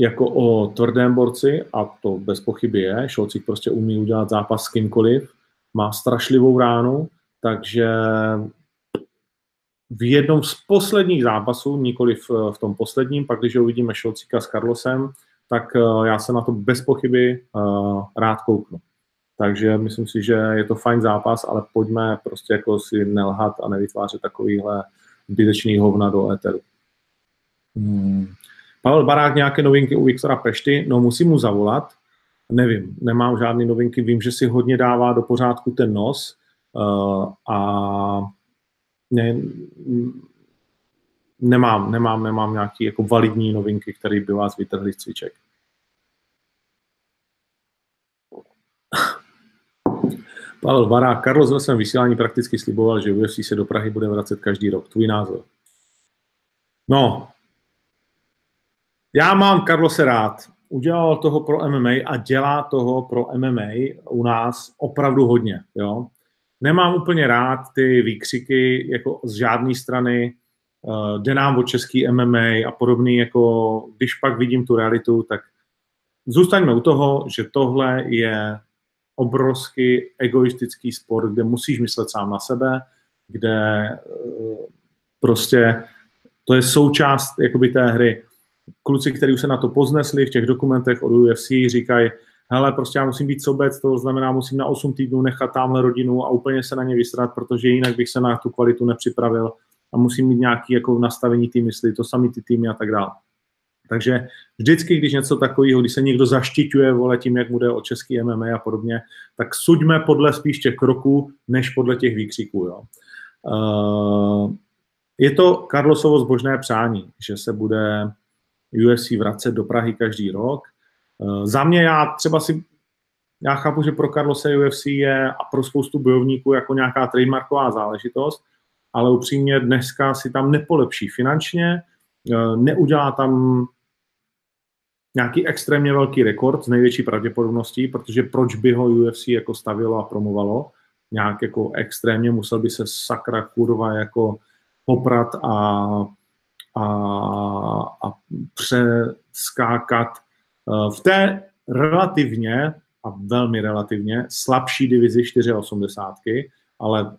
jako o tvrdém borci, a to bez pochyby je. Šolcík prostě umí udělat zápas s kýmkoliv, má strašlivou ránu, takže v jednom z posledních zápasů, nikoli v, v tom posledním, pak když uvidíme Šolcíka s Carlosem, tak uh, já se na to bez pochyby uh, rád kouknu. Takže myslím si, že je to fajn zápas, ale pojďme prostě jako si nelhat a nevytvářet takovýhle zbytečný hovna do éteru. Hmm. Pavel Barák, nějaké novinky u Viktora Pešty? No musím mu zavolat. Nevím, nemám žádné novinky. Vím, že si hodně dává do pořádku ten nos a ne, nemám, nemám, nemám nějaké jako validní novinky, které by vás vytrhly z cviček. Pavel Vará, Carlos ve svém vysílání prakticky sliboval, že UFC se do Prahy bude vracet každý rok. Tvůj názor? No, já mám Carlose rád. Udělal toho pro MMA a dělá toho pro MMA u nás opravdu hodně. Jo? Nemám úplně rád ty výkřiky jako z žádné strany, uh, jde nám o český MMA a podobný, jako když pak vidím tu realitu, tak zůstaňme u toho, že tohle je obrovský egoistický sport, kde musíš myslet sám na sebe, kde uh, prostě to je součást jakoby té hry. Kluci, kteří už se na to poznesli v těch dokumentech od UFC, říkají, hele, prostě já musím být sobec, to znamená, musím na 8 týdnů nechat tamhle rodinu a úplně se na ně vysrat, protože jinak bych se na tu kvalitu nepřipravil a musím mít nějaký jako nastavení té mysli, to samý ty týmy a tak dále. Takže vždycky, když něco takového, když se někdo zaštiťuje vole tím, jak bude o český MMA a podobně, tak suďme podle spíš těch kroků, než podle těch výkřiků. Jo. Uh, je to Carlosovo zbožné přání, že se bude UFC vracet do Prahy každý rok. Uh, za mě já třeba si, já chápu, že pro Carlose UFC je a pro spoustu bojovníků jako nějaká trademarková záležitost, ale upřímně dneska si tam nepolepší finančně, uh, neudělá tam nějaký extrémně velký rekord s největší pravděpodobností, protože proč by ho UFC jako stavilo a promovalo, nějak jako extrémně musel by se sakra kurva jako poprat a, a, a přeskákat eh, v té relativně a velmi relativně slabší divizi 4,80, ale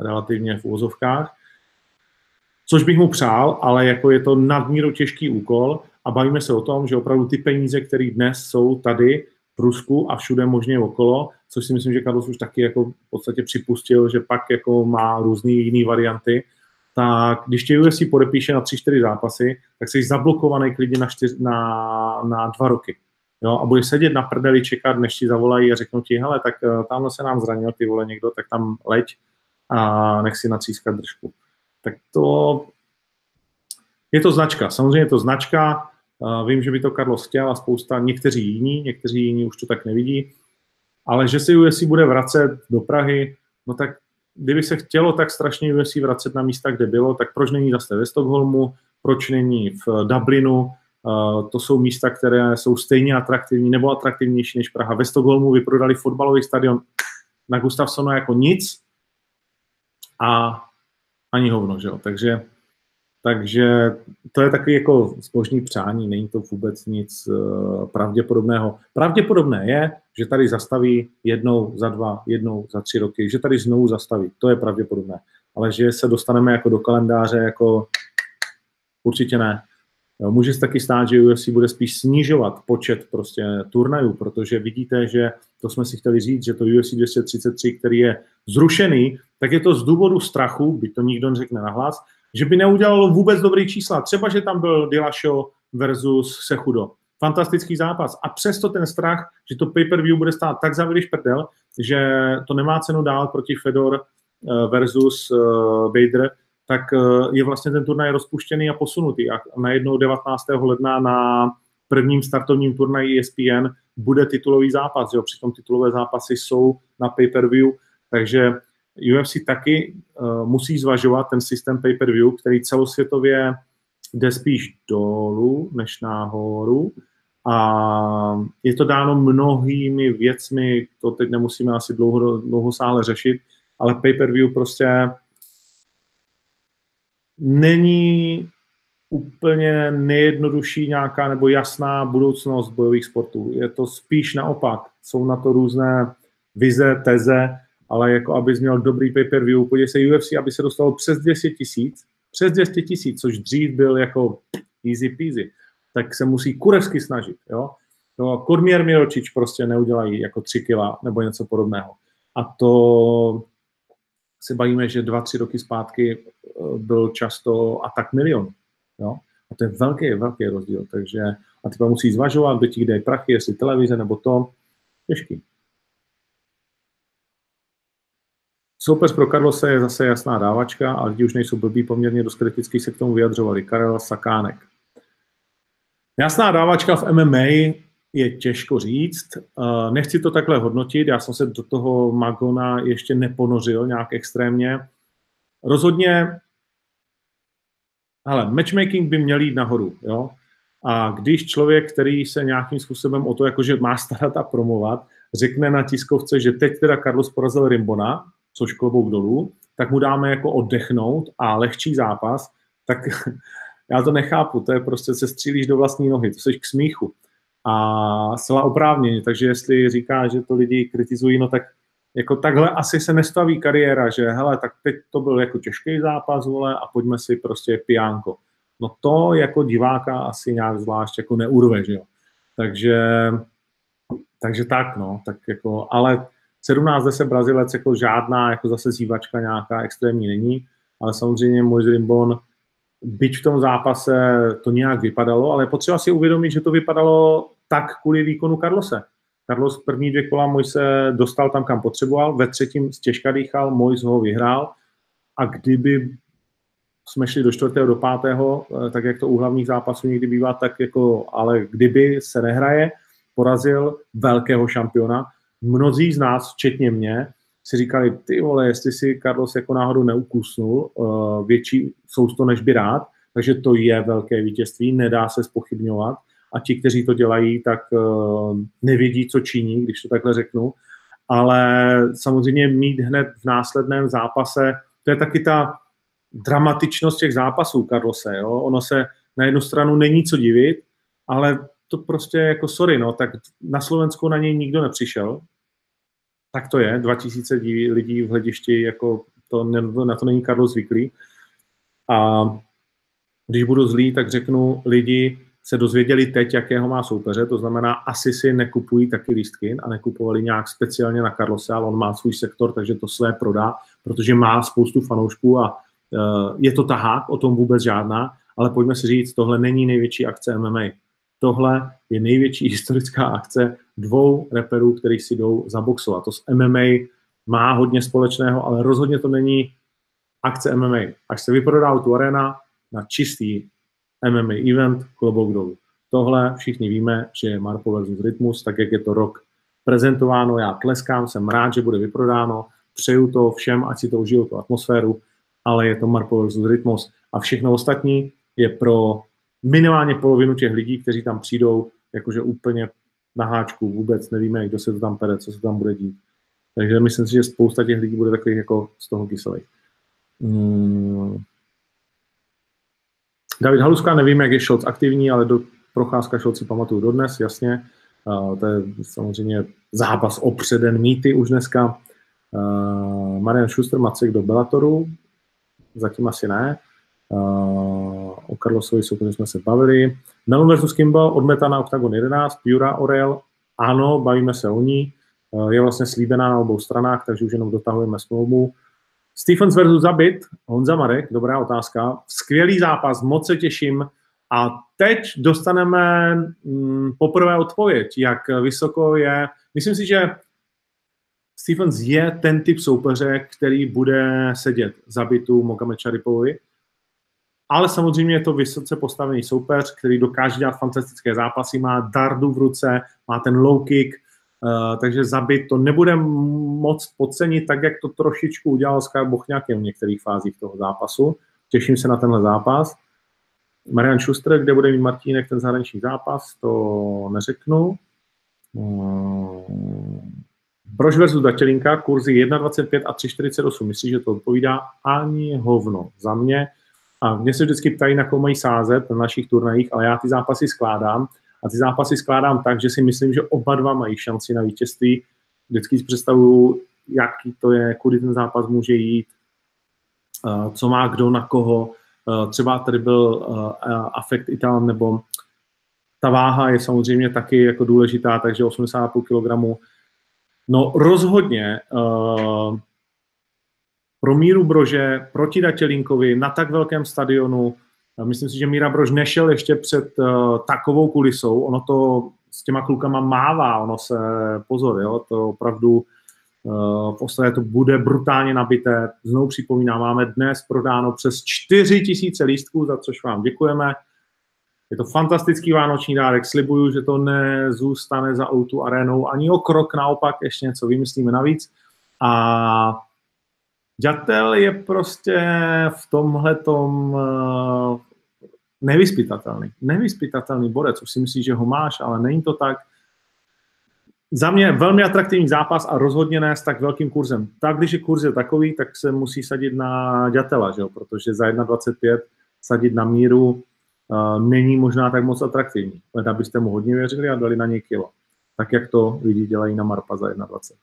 relativně v úvozovkách, což bych mu přál, ale jako je to nadmíru těžký úkol a bavíme se o tom, že opravdu ty peníze, které dnes jsou tady v Rusku a všude možně okolo, což si myslím, že Carlos už taky jako v podstatě připustil, že pak jako má různé jiné varianty, tak když tě UFC podepíše na 3-4 zápasy, tak jsi zablokovaný klidně na, čtyř, na, na dva roky. Jo, a budeš sedět na prdeli, čekat, než ti zavolají a řeknou ti, hele, tak uh, tamhle se nám zranil ty vole někdo, tak tam leď a nech si natřískat držku. Tak to je to značka. Samozřejmě je to značka, Vím, že by to Carlos chtěl a spousta, někteří jiní, někteří jiní už to tak nevidí, ale že se UFC bude vracet do Prahy, no tak kdyby se chtělo tak strašně UFC vracet na místa, kde bylo, tak proč není zase ve Stockholmu, proč není v Dublinu, to jsou místa, které jsou stejně atraktivní nebo atraktivnější než Praha. Ve Stockholmu vyprodali fotbalový stadion na Gustavsonu jako nic a ani hovno, že jo? Takže takže to je takový jako zbožný přání, není to vůbec nic uh, pravděpodobného. Pravděpodobné je, že tady zastaví jednou za dva, jednou za tři roky, že tady znovu zastaví, to je pravděpodobné. Ale že se dostaneme jako do kalendáře, jako určitě ne. Může se taky stát, že UFC bude spíš snižovat počet prostě turnajů, protože vidíte, že to jsme si chtěli říct, že to UFC 233, který je zrušený, tak je to z důvodu strachu, by to nikdo neřekne nahlas, že by neudělalo vůbec dobrý čísla. Třeba, že tam byl Dillashaw versus Sechudo. Fantastický zápas. A přesto ten strach, že to pay-per-view bude stát tak za prdel, že to nemá cenu dál proti Fedor eh, versus eh, Bader, tak eh, je vlastně ten turnaj rozpuštěný a posunutý. A najednou 19. ledna na prvním startovním turnaji ESPN bude titulový zápas. Jo? Přitom titulové zápasy jsou na pay-per-view, takže UFC taky uh, musí zvažovat ten systém pay-per-view, který celosvětově jde spíš dolů než nahoru. A je to dáno mnohými věcmi, to teď nemusíme asi dlouho, dlouho sále řešit, ale pay-per-view prostě není úplně nejjednodušší nějaká nebo jasná budoucnost bojových sportů. Je to spíš naopak. Jsou na to různé vize, teze, ale jako aby měl dobrý pay-per-view, podívej se UFC, aby se dostalo přes 200 tisíc, přes 200 tisíc, což dřív byl jako easy peasy, tak se musí kurevsky snažit, jo. No, Kormier Miročič prostě neudělají jako 3 kila nebo něco podobného. A to se bavíme, že dva, tři roky zpátky eh, byl často a tak milion. Jo? A to je velký, velký rozdíl. Takže a ty musí zvažovat, kde ti kde je prachy, jestli televize nebo to. Těžký. Soupeř pro Karlose je zase jasná dávačka, ale lidi už nejsou blbí, poměrně dost kriticky se k tomu vyjadřovali. Karel Sakánek. Jasná dávačka v MMA je těžko říct. Nechci to takhle hodnotit, já jsem se do toho Magona ještě neponořil nějak extrémně. Rozhodně, ale matchmaking by měl jít nahoru, jo. A když člověk, který se nějakým způsobem o to, jakože má starat a promovat, řekne na tiskovce, že teď teda Carlos porazil Rimbona, což klobouk dolů, tak mu dáme jako oddechnout a lehčí zápas, tak já to nechápu, to je prostě se střílíš do vlastní nohy, to jsi k smíchu. A zcela oprávněně, takže jestli říká, že to lidi kritizují, no tak jako takhle asi se nestaví kariéra, že hele, tak teď to byl jako těžký zápas, vole, a pojďme si prostě pijánko. No to jako diváka asi nějak zvlášť jako neurve, že jo. Takže, takže tak, no, tak jako, ale 17-10 Brazilec jako žádná jako zase zývačka nějaká extrémní není, ale samozřejmě můj Rimbon, byť v tom zápase to nějak vypadalo, ale potřeba si uvědomit, že to vypadalo tak kvůli výkonu Carlose. Carlos první dvě kola můj se dostal tam, kam potřeboval, ve třetím těžka dýchal, můj ho vyhrál a kdyby jsme šli do čtvrtého, do pátého, eh, tak jak to u hlavních zápasů někdy bývá, tak jako, ale kdyby se nehraje, porazil velkého šampiona, mnozí z nás, včetně mě, si říkali, ty vole, jestli si Carlos jako náhodou neukusnul uh, větší sousto, než by rád, takže to je velké vítězství, nedá se spochybňovat a ti, kteří to dělají, tak uh, nevědí, co činí, když to takhle řeknu, ale samozřejmě mít hned v následném zápase, to je taky ta dramatičnost těch zápasů Carlose, jo? ono se na jednu stranu není co divit, ale to prostě jako sorry, no, tak na Slovensku na něj nikdo nepřišel, tak to je, 2000 lidí v hledišti, jako to, na to není Karlo zvyklý. A když budu zlý, tak řeknu, lidi se dozvěděli teď, jakého má soupeře, to znamená, asi si nekupují taky lístky a nekupovali nějak speciálně na Carlose, ale on má svůj sektor, takže to své prodá, protože má spoustu fanoušků a uh, je to tahák, o tom vůbec žádná, ale pojďme si říct, tohle není největší akce MMA. Tohle je největší historická akce dvou reperů, který si jdou zaboxovat. To s MMA má hodně společného, ale rozhodně to není akce MMA. Až se vyprodá tu arena na čistý MMA event, klobouk dolů. Tohle všichni víme, že je Marpo versus Rytmus, tak jak je to rok prezentováno, já tleskám, jsem rád, že bude vyprodáno, přeju to všem, ať si to užijou tu atmosféru, ale je to Marpo versus Rytmus a všechno ostatní je pro minimálně polovinu těch lidí, kteří tam přijdou, jakože úplně na háčku, vůbec nevíme, kdo se to tam pere, co se tam bude dít. Takže myslím si, že spousta těch lidí bude takových jako z toho kyselých. Hmm. David Haluska, nevím, jak je Scholz aktivní, ale do procházka Scholz si pamatuju dodnes, jasně. Uh, to je samozřejmě zápas o předen mýty už dneska. Uh, Marian Schuster, Macek do Bellatoru, zatím asi ne. Uh, o Carlosovi soupeři jsme se bavili. Melon versus Kimball, odmeta na Octagon 11, Pura Orel, ano, bavíme se o ní, je vlastně slíbená na obou stranách, takže už jenom dotahujeme smlouvu. Stephens versus Zabit, Honza Marek, dobrá otázka. Skvělý zápas, moc se těším. A teď dostaneme mm, poprvé odpověď, jak vysoko je. Myslím si, že Stephens je ten typ soupeře, který bude sedět zabitu Mohamed Šaripovi. Ale samozřejmě je to vysoce postavený soupeř, který dokáže dělat fantastické zápasy, má dardu v ruce, má ten low kick, uh, takže zabit to nebude moc podcenit, tak jak to trošičku udělal Sky Bochňákem v některých fázích toho zápasu. Těším se na tenhle zápas. Marian Schuster, kde bude mít Martínek ten zahraniční zápas, to neřeknu. Brož versus Datělinka, kurzy 1,25 a 3,48. Myslím, že to odpovídá ani hovno za mě. A mě se vždycky ptají, na koho mají sázet na našich turnajích, ale já ty zápasy skládám. A ty zápasy skládám tak, že si myslím, že oba dva mají šanci na vítězství. Vždycky si představuju, jaký to je, kudy ten zápas může jít, co má kdo na koho. Třeba tady byl afekt Ital, nebo ta váha je samozřejmě taky jako důležitá, takže 80,5 kg. No rozhodně uh, pro Míru Brože proti Datělinkovi na tak velkém stadionu, myslím si, že Míra Brož nešel ještě před uh, takovou kulisou, ono to s těma klukama mává, ono se, pozor, jo, to opravdu uh, v Ostravě to bude brutálně nabité. Znovu připomínám, máme dnes prodáno přes 4 tisíce lístků, za což vám děkujeme. Je to fantastický vánoční dárek, slibuju, že to nezůstane za Outu arénou ani o krok, naopak ještě něco vymyslíme navíc. A Ďatel je prostě v tomhle tom eh, nevyspytatelný. Nevyspytatelný borec, už si myslíš, že ho máš, ale není to tak. Za mě velmi atraktivní zápas a rozhodně ne s tak velkým kurzem. Tak, když je kurz je takový, tak se musí sadit na Ďatela, že jo? protože za 1,25 sadit na míru uh, není možná tak moc atraktivní. Ale abyste mu hodně věřili a dali na něj kilo. Tak, jak to lidi dělají na Marpa za 1,20.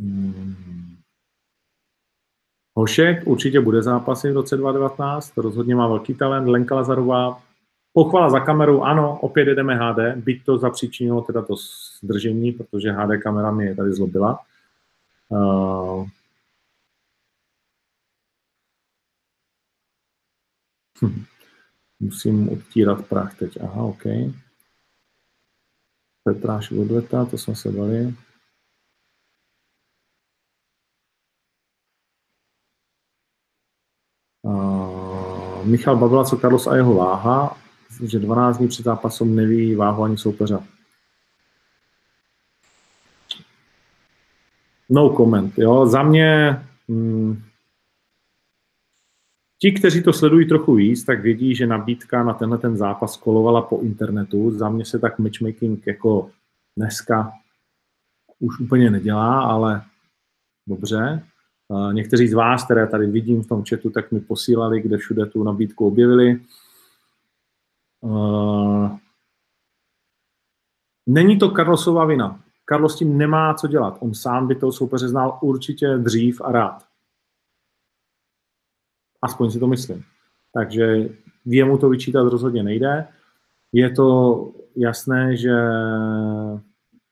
Hmm. Hošek určitě bude zápasit v roce 2019, to rozhodně má velký talent. Lenka Lazarová, pochvala za kameru, ano, opět jedeme HD, byť to zapříčinilo teda to zdržení, protože HD kamera mě tady zlobila. Uh, Musím odtírat prach teď. Aha, OK. Petráš odleta, to jsme se bavili. Michal Babila, co Carlos a jeho váha, že 12 dní před zápasem neví váhu ani soupeře. No comment, jo. Za mě hmm, ti, kteří to sledují trochu víc, tak vědí, že nabídka na tenhle ten zápas kolovala po internetu. Za mě se tak matchmaking jako dneska už úplně nedělá, ale dobře. Někteří z vás, které tady vidím v tom chatu, tak mi posílali, kde všude tu nabídku objevili. Není to Carlosova vina. Carlos tím nemá co dělat. On sám by toho soupeře znal určitě dřív a rád. Aspoň si to myslím. Takže jemu to vyčítat rozhodně nejde. Je to jasné, že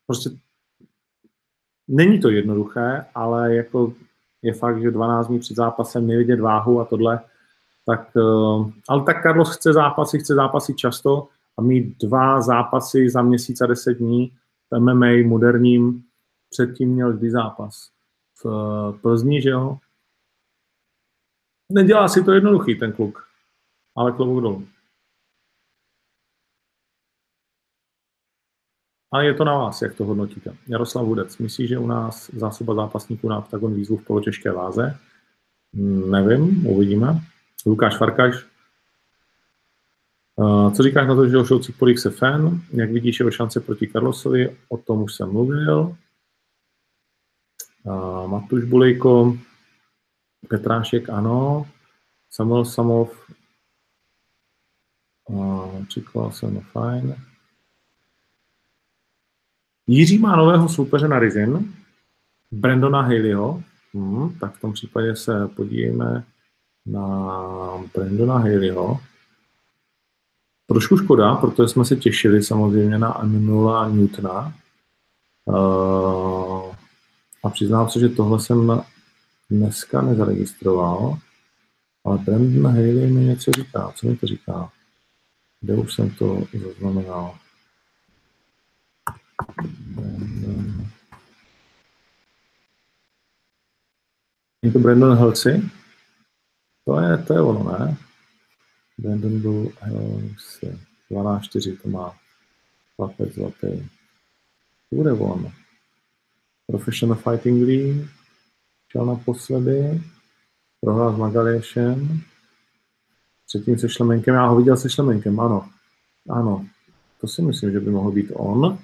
prostě není to jednoduché, ale jako je fakt, že 12 dní před zápasem nevidět váhu a tohle, tak, eh, ale tak Carlos chce zápasy, chce zápasy často a mít dva zápasy za měsíc a 10 dní MMA moderním, předtím měl kdy zápas v eh, Plzni, že jo? Nedělá si to jednoduchý ten kluk, ale klobouk dolů. A je to na vás, jak to hodnotíte. Jaroslav Hudec, myslí, že u nás zásoba zápasníků na Octagon výzvu v polotěžké váze? Nevím, uvidíme. Lukáš Farkaš. Co říkáš na to, že o šoucí polík se fan? Jak vidíš jeho šance proti Carlosovi? O tom už jsem mluvil. Matuš Bulejko. Petrášek, ano. Samuel Samov. Čekal jsem, no fajn. Jiří má nového soupeře na Rizin, Brandona Haleyho, hmm, tak v tom případě se podívejme, na Brandona Haleyho. Trošku škoda, protože jsme se těšili samozřejmě na Emanuela Newtona. Uh, a přiznám se, že tohle jsem dneska nezaregistroval, ale Brandon Haley mi něco říká. Co mi to říká? Kde už jsem to zaznamenal? Brandon. Je to Brandon Halsey? To je, to je ono, ne? Brandon byl Halsey. 12-4 to má. Chlapec zlatý. To bude on. Professional Fighting League. Šel naposledy. Prohrál s Magaliešem. Předtím se Šlemenkem. Já ho viděl se Šlemenkem, ano. Ano. To si myslím, že by mohl být on.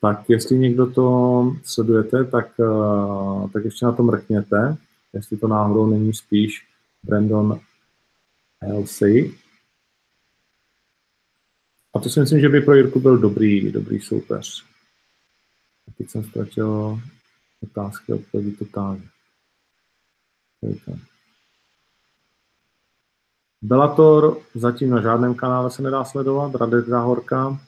Tak jestli někdo to sledujete, tak, eh, tak ještě na to mrkněte, jestli to náhodou není spíš Brandon Halsey. A to si myslím, že by pro Jirku byl dobrý, dobrý soupeř. A teď jsem ztratil otázky a odpovědi totálně. Bellator zatím na žádném kanále se nedá sledovat, Radek Záhorka,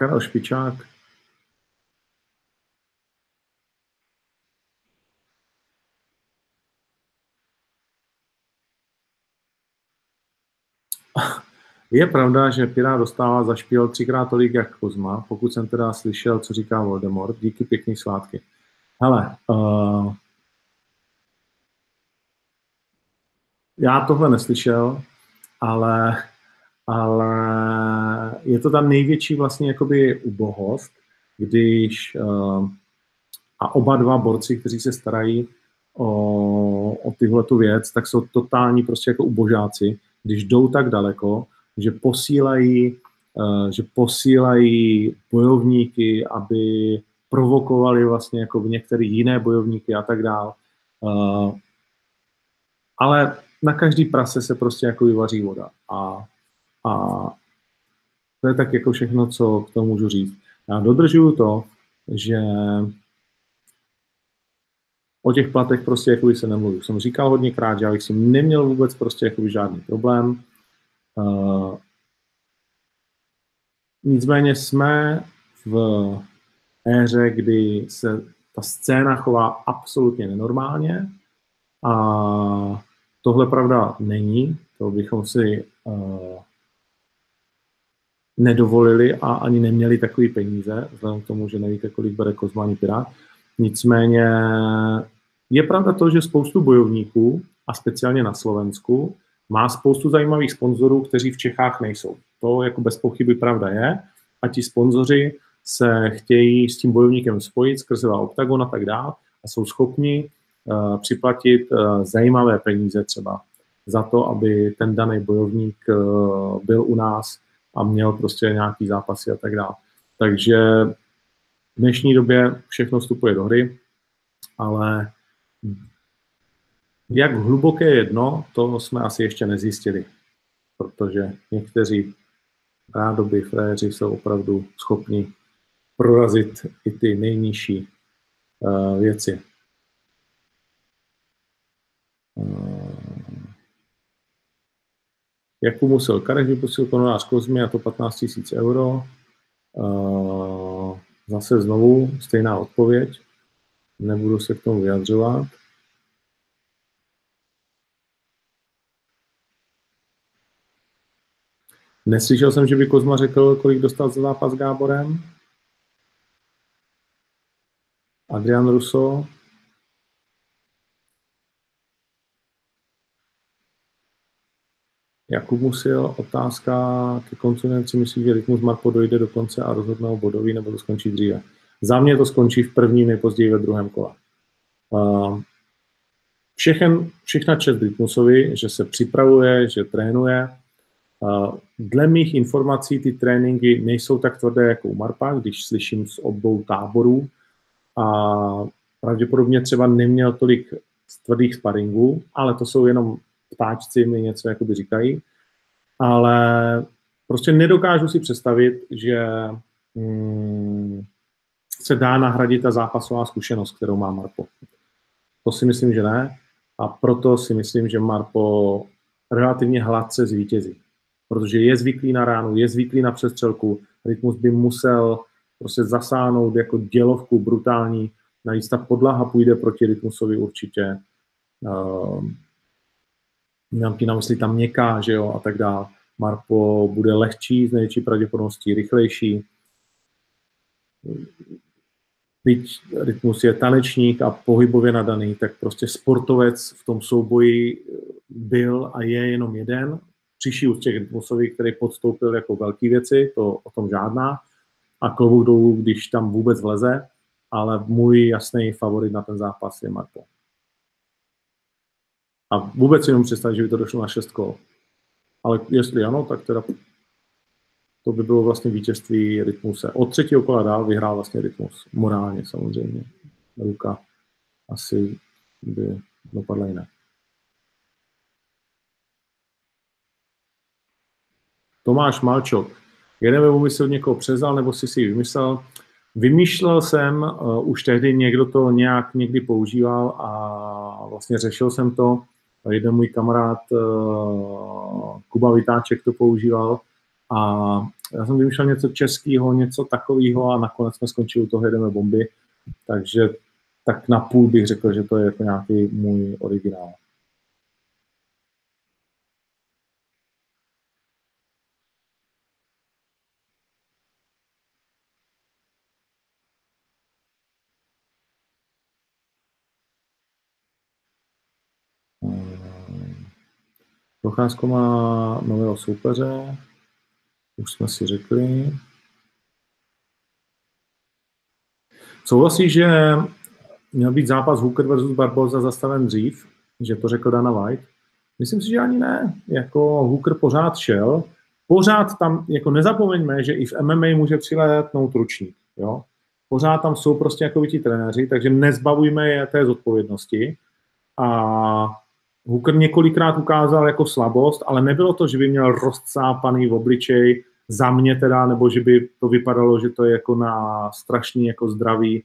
Karel Špičák. Je pravda, že Pirát dostává za špíl třikrát tolik jak Kozma, pokud jsem teda slyšel, co říká Voldemort. Díky, pěkný svátky. Hele, uh, já tohle neslyšel, ale ale je to ta největší vlastně jakoby ubohost, když uh, a oba dva borci, kteří se starají o, o tyhle tu věc, tak jsou totální prostě jako ubožáci, když jdou tak daleko, že posílají, uh, že posílají bojovníky, aby provokovali vlastně jako v některé jiné bojovníky a tak dále. Uh, ale na každý prase se prostě jako vyvaří voda. A a to je tak jako všechno, co k tomu můžu říct. Já dodržuju to, že o těch platech prostě jako se nemluví. Jsem říkal hodněkrát, že já bych si neměl vůbec prostě jako žádný problém. Uh, nicméně jsme v éře, kdy se ta scéna chová absolutně nenormálně a tohle pravda není, to bychom si uh, nedovolili a ani neměli takový peníze, vzhledem k tomu, že nevíte, kolik bere Kozmání Pirát. Nicméně je pravda to, že spoustu bojovníků, a speciálně na Slovensku, má spoustu zajímavých sponzorů, kteří v Čechách nejsou. To jako bez pochyby pravda je. A ti sponzoři se chtějí s tím bojovníkem spojit skrze Octagon a tak dále a jsou schopni uh, připlatit uh, zajímavé peníze třeba za to, aby ten daný bojovník uh, byl u nás a měl prostě nějaký zápasy a tak dále. Takže v dnešní době všechno vstupuje do hry, ale jak hluboké je dno, to jsme asi ještě nezjistili, protože někteří rádoby fréři jsou opravdu schopni prorazit i ty nejnižší uh, věci. Jakub musel Karek vypustil kononář Kozmy a to 15 000 euro. Zase znovu stejná odpověď. Nebudu se k tomu vyjadřovat. Neslyšel jsem, že by Kozma řekl, kolik dostal za zápas s Gáborem. Adrian Russo. Jakub Musil, otázka ke konci myslí, že Rytmus Marpo dojde do konce a rozhodne o bodový, nebo to skončí dříve. Za mě to skončí v prvním, nejpozději ve druhém kole. Všechen, všechna čest Rytmusovi, že se připravuje, že trénuje. Dle mých informací ty tréninky nejsou tak tvrdé jako u Marpa, když slyším z obou táborů. A pravděpodobně třeba neměl tolik tvrdých sparingů, ale to jsou jenom ptáčci mi něco jakoby říkají. ale prostě nedokážu si představit, že hmm, se dá nahradit ta zápasová zkušenost, kterou má Marpo. To si myslím, že ne. A proto si myslím, že Marpo relativně hladce zvítězí. Protože je zvyklý na ránu, je zvyklý na přestřelku, rytmus by musel prostě zasáhnout jako dělovku brutální, navíc ta podlaha půjde proti rytmusovi určitě. Uh, mám ti na mysli tam měkká, že jo, a tak dále. Marpo bude lehčí, z největší pravděpodobností rychlejší. Byť rytmus je tanečník a pohybově nadaný, tak prostě sportovec v tom souboji byl a je jenom jeden. Přišli z těch rytmusových, který podstoupil jako velké věci, to o tom žádná. A klobouk dolů, když tam vůbec vleze, ale můj jasný favorit na ten zápas je Marpo. A vůbec jenom představit, že by to došlo na šest kol. Ale jestli ano, tak teda to by bylo vlastně vítězství Rytmuse. Od třetího kola dál vyhrál vlastně Rytmus. Morálně samozřejmě. Ruka asi by dopadla jinak. Tomáš Malčok. Jeden si od někoho přezal, nebo si si vymyslel. Vymýšlel jsem, uh, už tehdy někdo to nějak někdy používal a vlastně řešil jsem to. Jeden můj kamarád uh, Kuba Vytáček to používal a já jsem vymýšlel něco českého, něco takového a nakonec jsme skončili u toho jedeme bomby, takže tak na půl bych řekl, že to je jako nějaký můj originál. Procházko má nového soupeře, už jsme si řekli. Souhlasí, že měl být zápas Hooker versus Barboza zastaven dřív, že to řekl Dana White? Myslím si, že ani ne. Jako Hooker pořád šel. Pořád tam, jako nezapomeňme, že i v MMA může přilétnout ručník. Jo? Pořád tam jsou prostě jako ti trenéři, takže nezbavujme je té zodpovědnosti. A Hooker několikrát ukázal jako slabost, ale nebylo to, že by měl rozcápaný v obličej za mě teda, nebo že by to vypadalo, že to je jako na strašný jako zdraví.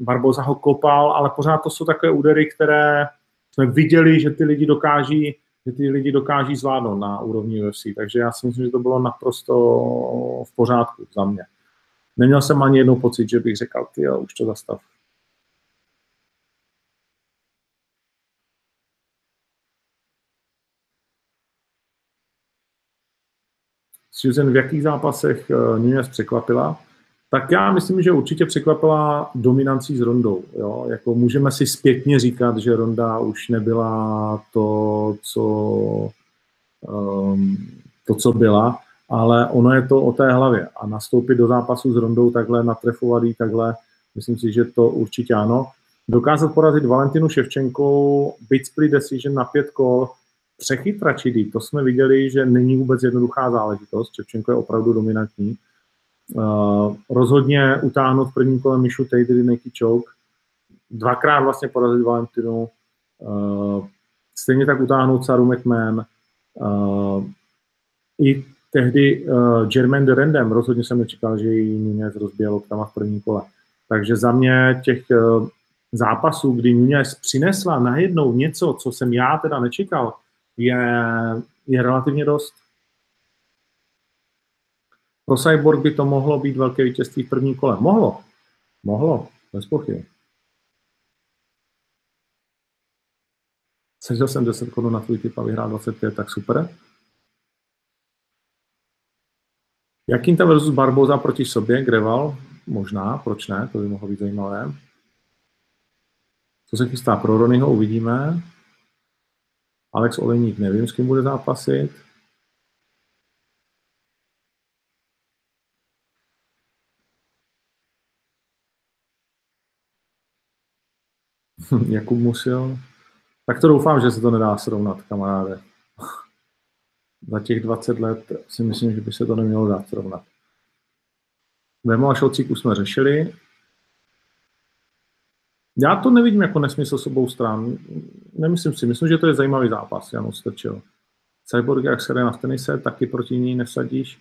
Barboza ho kopal, ale pořád to jsou takové údery, které jsme viděli, že ty lidi dokáží, že ty lidi dokáží zvládnout na úrovni UFC. Takže já si myslím, že to bylo naprosto v pořádku za mě. Neměl jsem ani jednou pocit, že bych řekl, ty jo, už to zastav. Susan, v jakých zápasech uh, Nunez překvapila? Tak já myslím, že určitě překvapila dominancí s Rondou. Jo? Jako můžeme si zpětně říkat, že Ronda už nebyla to, co, um, to, co byla, ale ono je to o té hlavě. A nastoupit do zápasu s Rondou takhle, natrefovat jí takhle, myslím si, že to určitě ano. Dokázat porazit Valentinu Ševčenkou, bit split decision na pět kol, přechytračidý, to jsme viděli, že není vůbec jednoduchá záležitost. Čevčenko je opravdu dominantní. Uh, rozhodně utáhnout v prvním kole Mišu Tadery Neki Choke, dvakrát vlastně porazit Valentinu, uh, stejně tak utáhnout Saru McMahon, uh, i tehdy uh, Jermaine de Rendem, rozhodně jsem nečekal, že ji Nunez rozběl tam v prvním kole. Takže za mě těch uh, zápasů, kdy Nunez přinesla najednou něco, co jsem já teda nečekal, je, je relativně dost. Pro Cyborg by to mohlo být velké vítězství v prvním kole. Mohlo. Mohlo, bez pochyby. Sežil jsem 10 korun na tvůj typ a vyhrál 25, tak super. Jakým tam versus Barboza proti sobě, Greval? Možná, proč ne, to by mohlo být zajímavé. Co se chystá pro Ronyho, uvidíme. Alex Olejník nevím, s kým bude zápasit. Jakub Musil. Tak to doufám, že se to nedá srovnat, kamaráde. Za těch 20 let si myslím, že by se to nemělo dát srovnat. Vemo a Šolcíku jsme řešili. Já to nevidím jako nesmysl s obou stran. Nemyslím si. Myslím, že to je zajímavý zápas, Jan Strčil. Cyborg, jak se jde na tenise, taky proti ní nesadíš.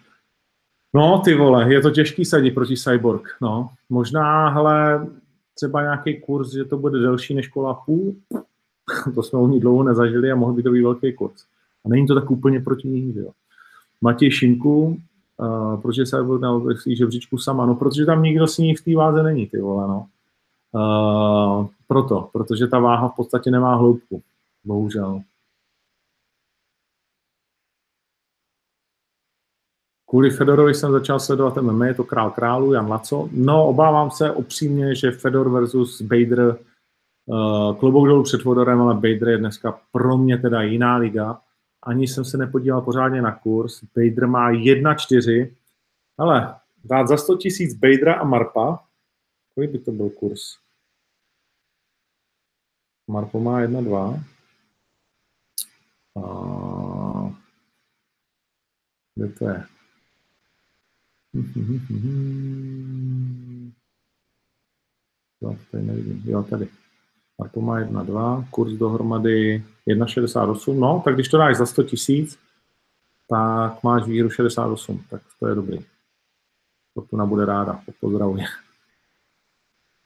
No, ty vole, je to těžký sadit proti Cyborg, no. Možná, hele, třeba nějaký kurz, že to bude delší než kola půl, to jsme u ní dlouho nezažili a mohl by to být velký kurz. A není to tak úplně proti ní, jo. Matěj Šinku, uh, protože se bude na žebříčku sama, no protože tam nikdo s ní v té váze není, ty vole, no. Uh, proto, protože ta váha v podstatě nemá hloubku, bohužel. Kvůli Fedorovi jsem začal sledovat MMA, je to král králu, Jan Laco. No, obávám se opřímně, že Fedor versus Bader, uh, klobouk dolů před Fedorem, ale Bader je dneska pro mě teda jiná liga. Ani jsem se nepodíval pořádně na kurz. Bader má 1,4. Ale dát za 100 tisíc Badera a Marpa, kolik by to byl kurz? Marpo má 1,2. A... Kde to je? Jo, tady nevidím. Jo, tady. Marpo má 1,2, kurz dohromady 1,68. No, tak když to dáš za 100 tisíc, tak máš výhru 68, tak to je dobrý. Fortuna bude ráda, pozdravuje.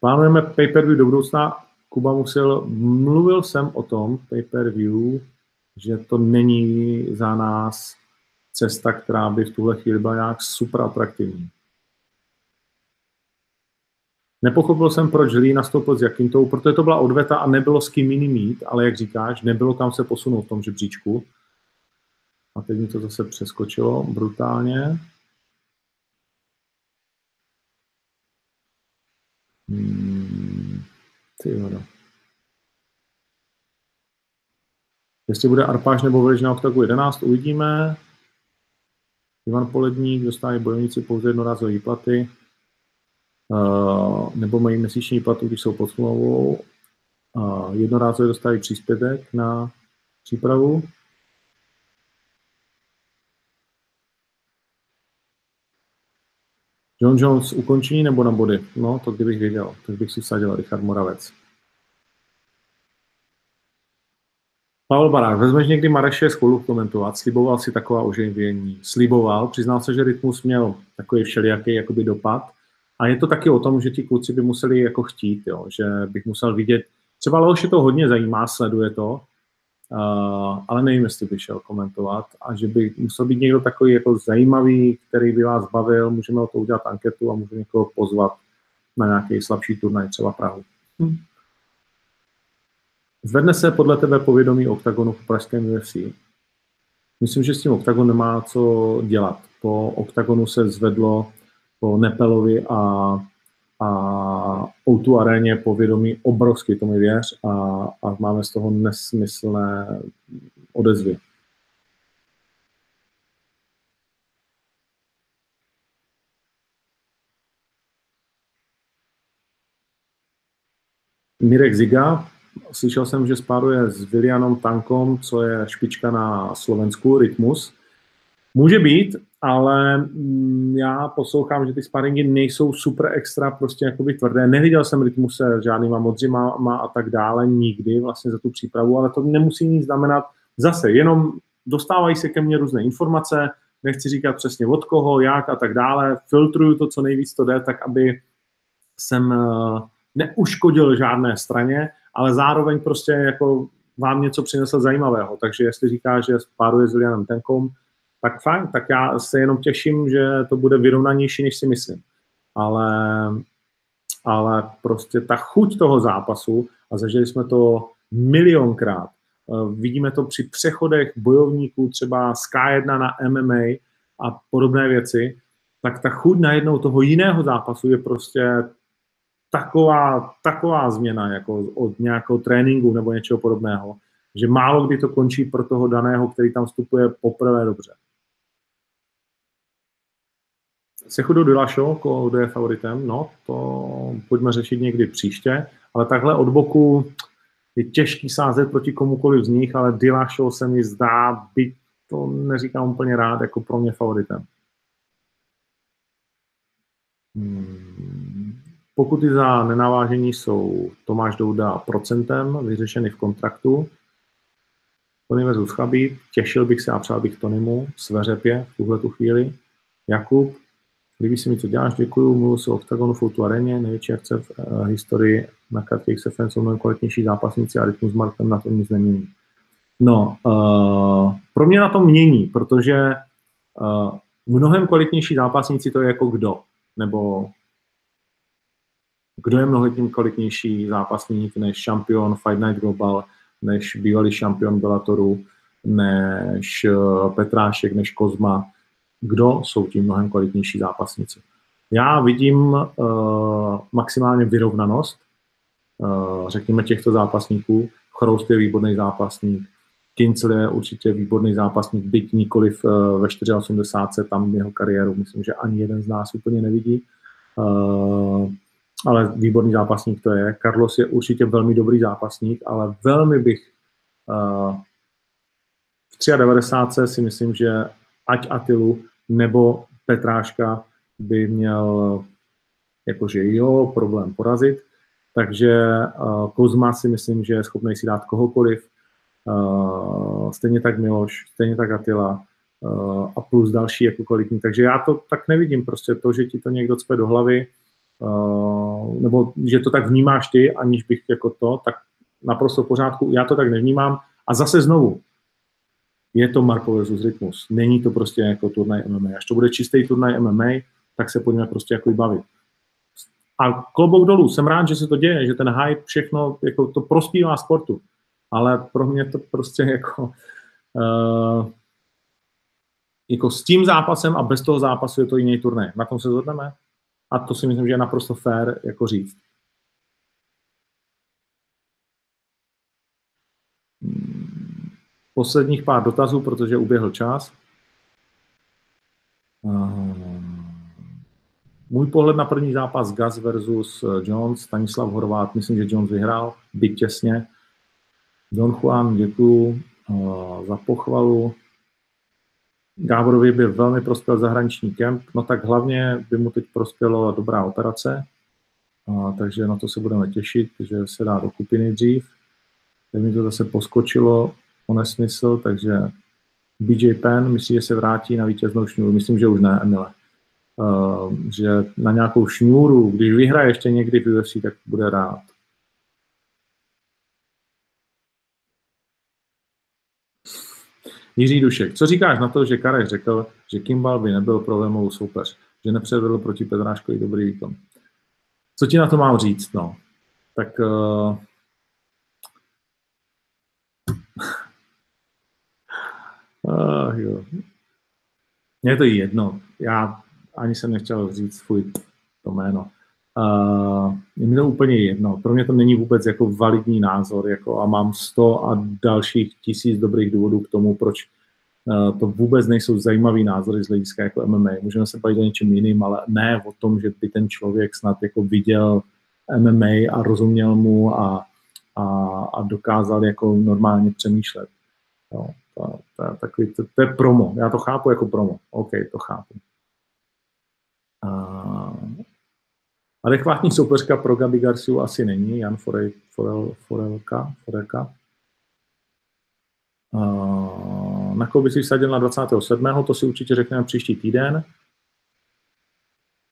Plánujeme pay-per-view do budoucna. Kuba musel, mluvil jsem o tom pay-per-view, že to není za nás cesta, která by v tuhle chvíli byla nějak super atraktivní. Nepochopil jsem, proč Lee nastoupil s Jakintou, protože to byla odveta a nebylo s kým jiným mít, ale jak říkáš, nebylo kam se posunout v tom žebříčku. A teď mi to zase přeskočilo brutálně. Hmm, ty voda. Jestli bude Arpáš nebo Velič na oktagu 11, uvidíme. Ivan Poledník dostávají bojovníci pouze jednorázové výplaty, uh, nebo mají měsíční výplatu, když jsou pod smlouvou. Uh, jednorázově dostávají příspěvek na přípravu. John Jones ukončení nebo na body? No, to kdybych věděl, tak bych si vsadil Richard Moravec. Pavel Barák, vezmeš někdy Mareše spolu komentovat, sliboval si taková oživění, sliboval, přiznal se, že rytmus měl takový všelijaký jakoby dopad. A je to taky o tom, že ti kluci by museli jako chtít, jo, že bych musel vidět, třeba Leoše to hodně zajímá, sleduje to, ale nevím, jestli by šel komentovat a že by musel být někdo takový jako zajímavý, který by vás bavil, můžeme o to udělat anketu a můžeme někoho pozvat na nějaký slabší turnaj, třeba Prahu. Hmm. Zvedne se podle tebe povědomí OKTAGONu v pražském UFC? Myslím, že s tím OKTAGON nemá co dělat. Po OKTAGONu se zvedlo po Nepelovi a, a O2 aréně povědomí obrovský, to mi věř, a, a máme z toho nesmyslné odezvy. Mirek Ziga, slyšel jsem, že spáruje s Vilianom Tankom, co je špička na Slovensku, Rytmus. Může být, ale mm, já poslouchám, že ty sparingy nejsou super extra prostě jakoby tvrdé. Neviděl jsem Rytmuse žádnýma modřima a tak dále nikdy vlastně za tu přípravu, ale to nemusí nic znamenat. Zase, jenom dostávají se ke mně různé informace, nechci říkat přesně od koho, jak a tak dále, filtruju to, co nejvíc to jde, tak aby jsem eh, neuškodil žádné straně ale zároveň prostě jako vám něco přinesl zajímavého. Takže jestli říká, že spáruje s Julianem Tenkom, tak fajn, tak já se jenom těším, že to bude vyrovnanější, než si myslím. Ale, ale prostě ta chuť toho zápasu, a zažili jsme to milionkrát, eh, vidíme to při přechodech bojovníků třeba z K1 na MMA a podobné věci, tak ta chuť najednou toho jiného zápasu je prostě taková, taková změna jako od nějakého tréninku nebo něčeho podobného, že málo kdy to končí pro toho daného, který tam vstupuje poprvé dobře. Sechudo Dilašo, kdo je favoritem, no, to pojďme řešit někdy příště, ale takhle od boku je těžký sázet proti komukoliv z nich, ale Dilašo se mi zdá, byť to neříkám úplně rád, jako pro mě favoritem. Hmm. Pokuty za nenavážení jsou Tomáš Douda procentem, vyřešeny v kontraktu. Tony versus Chabib, těšil bych se a přál bych Tonymu, sveřepě v tuhle tu chvíli. Jakub, líbí se mi, co děláš, děkuju, mluvil se o Octagonu Foutu Areně, největší akce v uh, historii na kartě XFN jsou mnohem kvalitnější zápasníci a rytmus Markem na tom nic nemění. No, uh, pro mě na tom mění, protože uh, mnohem kvalitnější zápasníci to je jako kdo, nebo kdo je mnohem kvalitnější zápasník než šampion Fight Night Global, než bývalý šampion Bellatoru, než eh, Petrášek, než Kozma. Kdo jsou tím mnohem kvalitnější zápasníci? Já vidím uh, maximálně vyrovnanost, uh, řekněme, těchto zápasníků. Chroust je výborný zápasník, Kincel je určitě výborný zápasník, byť nikoliv uh, ve 84. tam jeho kariéru, myslím, že ani jeden z nás úplně nevidí. Uh, ale výborný zápasník to je. Carlos je určitě velmi dobrý zápasník, ale velmi bych uh, v 93. si myslím, že ať Atilu nebo Petráška by měl jakože jo, problém porazit. Takže uh, Kozma si myslím, že je schopný si dát kohokoliv. Uh, stejně tak Miloš, stejně tak Atila uh, a plus další jako kvalitní. Takže já to tak nevidím. Prostě to, že ti to někdo cpe do hlavy, uh, nebo že to tak vnímáš ty, aniž bych jako to, tak naprosto v pořádku. Já to tak nevnímám. A zase znovu, je to Marko versus Rytmus. Není to prostě jako turnaj MMA. Až to bude čistý turnaj MMA, tak se pojďme prostě jako bavit. A klobouk dolů, jsem rád, že se to děje, že ten hype všechno, jako to prospívá sportu. Ale pro mě to prostě jako, uh, jako s tím zápasem a bez toho zápasu je to jiný turnaj. Na tom se zhodneme? A to si myslím, že je naprosto fér jako říct. Posledních pár dotazů, protože uběhl čas. Můj pohled na první zápas Gas versus Jones, Stanislav Horvát, myslím, že Jones vyhrál, byť těsně. Don Juan, děkuju za pochvalu. Gáborovi by velmi prospěl zahraniční kemp, no tak hlavně by mu teď prospělo dobrá operace, a, takže na to se budeme těšit, že se dá do kupiny dřív. Teď mi to zase poskočilo o nesmysl, takže BJ Penn myslí, že se vrátí na vítěznou šňůru. Myslím, že už ne, Emile. Uh, že na nějakou šňůru, když vyhraje ještě někdy v UFC, tak bude rád. Jiří Dušek, co říkáš na to, že Karek řekl, že Kimball by nebyl problémovou soupeř, že nepředvedl proti Pedráškovi dobrý výkon? Co ti na to mám říct? No? Tak uh... uh, jo. Mně je to jedno. Já ani jsem nechtěl říct svůj to jméno. Uh, je mi to úplně jedno. Pro mě to není vůbec jako validní názor jako a mám 100 a dalších tisíc dobrých důvodů k tomu, proč uh, to vůbec nejsou zajímavý názory z hlediska jako MMA. Můžeme se bavit o něčem jiným, ale ne o tom, že by ten člověk snad jako viděl MMA a rozuměl mu a, a, a dokázal jako normálně přemýšlet. Jo, to, to, takový, to, to je promo. Já to chápu jako promo. OK, to chápu. Uh, Adekvátní soupeřka pro Gabi Garciu asi není, Jan Forel, Forel, Forelka. Forelka. Uh, na koho by si vsadil na 27. To si určitě řekneme příští týden.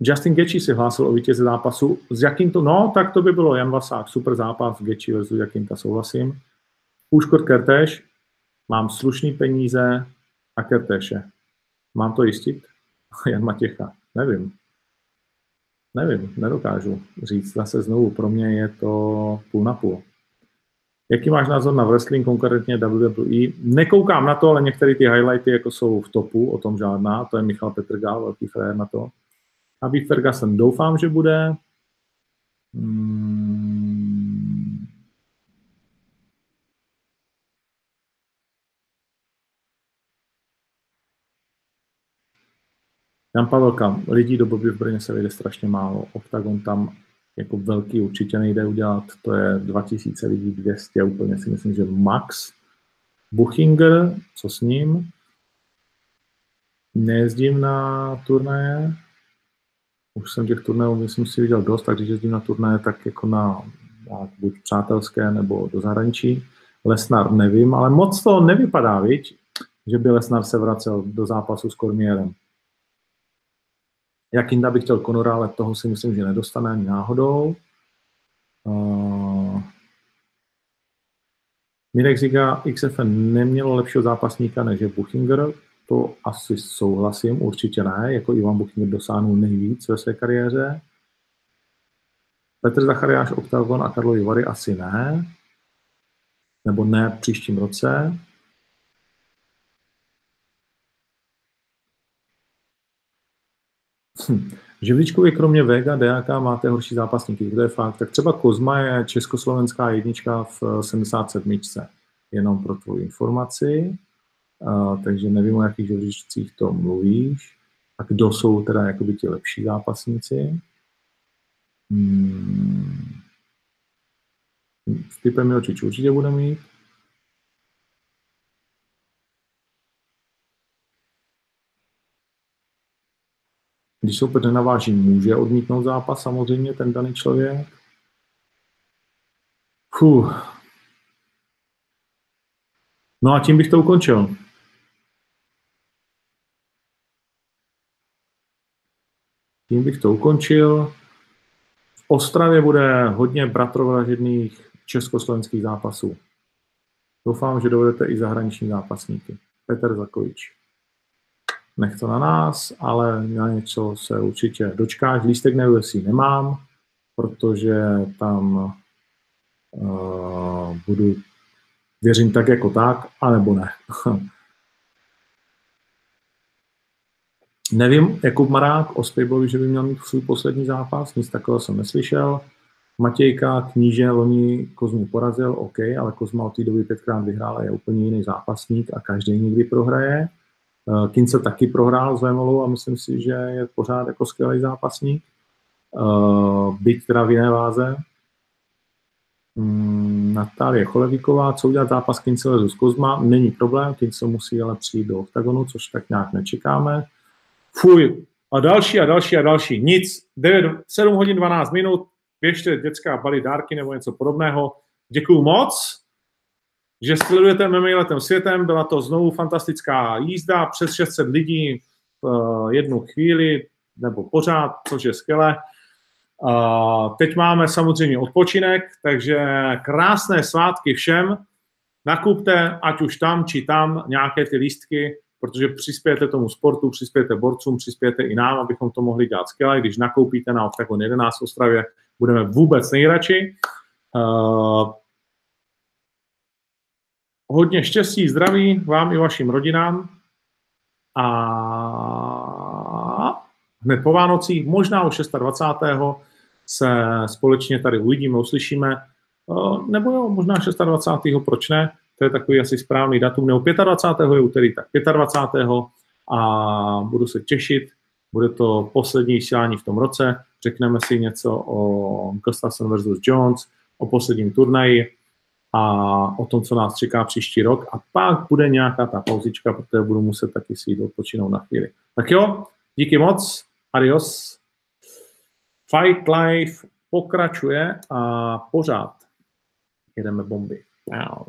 Justin Gechi si hlásil o vítěze zápasu. S jakým to? No, tak to by bylo Jan Vasák. Super zápas Gechi versus Jakinta, souhlasím. Úškot Kertéš. Mám slušný peníze a Kertéše. Mám to jistit? Jan Matěcha. Nevím. Nevím, nedokážu říct zase znovu. Pro mě je to půl na půl. Jaký máš názor na wrestling, konkrétně WWE? Nekoukám na to, ale některé ty highlighty jako jsou v topu, o tom žádná. To je Michal Petrgal, velký frajer na to. Aby Ferguson doufám, že bude. Hmm. Jan Pavelka, lidí do Bobby v Brně se vyjde strašně málo. Octagon tam jako velký určitě nejde udělat, to je 2000 lidí, 200 úplně si myslím, že max. Buchinger, co s ním? Nejezdím na turnaje, už jsem těch turnajů, myslím si, viděl dost, tak když jezdím na turnaje, tak jako na buď přátelské nebo do zahraničí. Lesnar nevím, ale moc to nevypadá, viď? že by Lesnar se vracel do zápasu s Kormierem. Jak Inda by chtěl Conora, ale toho si myslím, že nedostane ani náhodou. Uh, Mirek Ziga XFN nemělo lepšího zápasníka než je Buchinger, to asi souhlasím, určitě ne, jako Ivan Buchinger dosáhnul nejvíc ve své kariéře. Petr Zachariáš, Octagon a Karlovy Vary asi ne, nebo ne v příštím roce. Hm. Živličkovi kromě Vega, DAK máte horší zápasníky, to je fakt. Tak třeba Kozma je československá jednička v 77. Jenom pro tvou informaci. Uh, takže nevím, o jakých živličcích to mluvíš. A kdo jsou teda jakoby ti lepší zápasníci? Hmm. Typem Jočič určitě bude mít. Když soupeř naváží, může odmítnout zápas samozřejmě ten daný člověk. Fuh. No a tím bych to ukončil. Tím bych to ukončil. V Ostravě bude hodně bratrovražedných československých zápasů. Doufám, že dovedete i zahraniční zápasníky. Petr Zakovič nech to na nás, ale na něco se určitě dočkáš. Lístek na UFC nemám, protože tam uh, budu, věřím tak jako tak, anebo ne. Nevím, Jakub Marák o Spejbovi, že by měl mít svůj poslední zápas, nic takového jsem neslyšel. Matějka, kníže, loni Kozmu porazil, OK, ale Kozma od té doby pětkrát vyhrál a je úplně jiný zápasník a každý někdy prohraje. Eh, Kince taky prohrál s Vemolou a myslím si, že je pořád jako skvělý zápasník. Eh, byť teda v jiné váze. Mm, Natálie Cholevíková, co udělat zápas Kince versus Kozma, není problém, Kince musí ale přijít do oktagonu, což tak nějak nečekáme. Fuj, a další a další a další, nic, 9, 7 hodin 12 minut, běžte dětská bali dárky nebo něco podobného. Děkuju moc že sledujete letem světem. Byla to znovu fantastická jízda, přes 600 lidí v eh, jednu chvíli, nebo pořád, což je skvělé. Teď máme samozřejmě odpočinek, takže krásné svátky všem. Nakupte, ať už tam, či tam, nějaké ty lístky, protože přispějete tomu sportu, přispějete borcům, přispějete i nám, abychom to mohli dělat skvěle. Když nakoupíte na Octagon 11 v Ostravě, budeme vůbec nejradši. Hodně štěstí, zdraví vám i vašim rodinám a hned po Vánocích, možná už 26. se společně tady uvidíme, uslyšíme, nebo jo, možná 26. proč ne, to je takový asi správný datum, nebo 25. je úterý, tak 25. a budu se těšit, bude to poslední vysílání v tom roce, řekneme si něco o Gustafsson versus Jones, o posledním turnaji, a o tom, co nás čeká příští rok. A pak bude nějaká ta pauzička, protože budu muset taky si jít odpočinout na chvíli. Tak jo, díky moc, adios. Fight Life pokračuje a pořád jedeme bomby. Wow.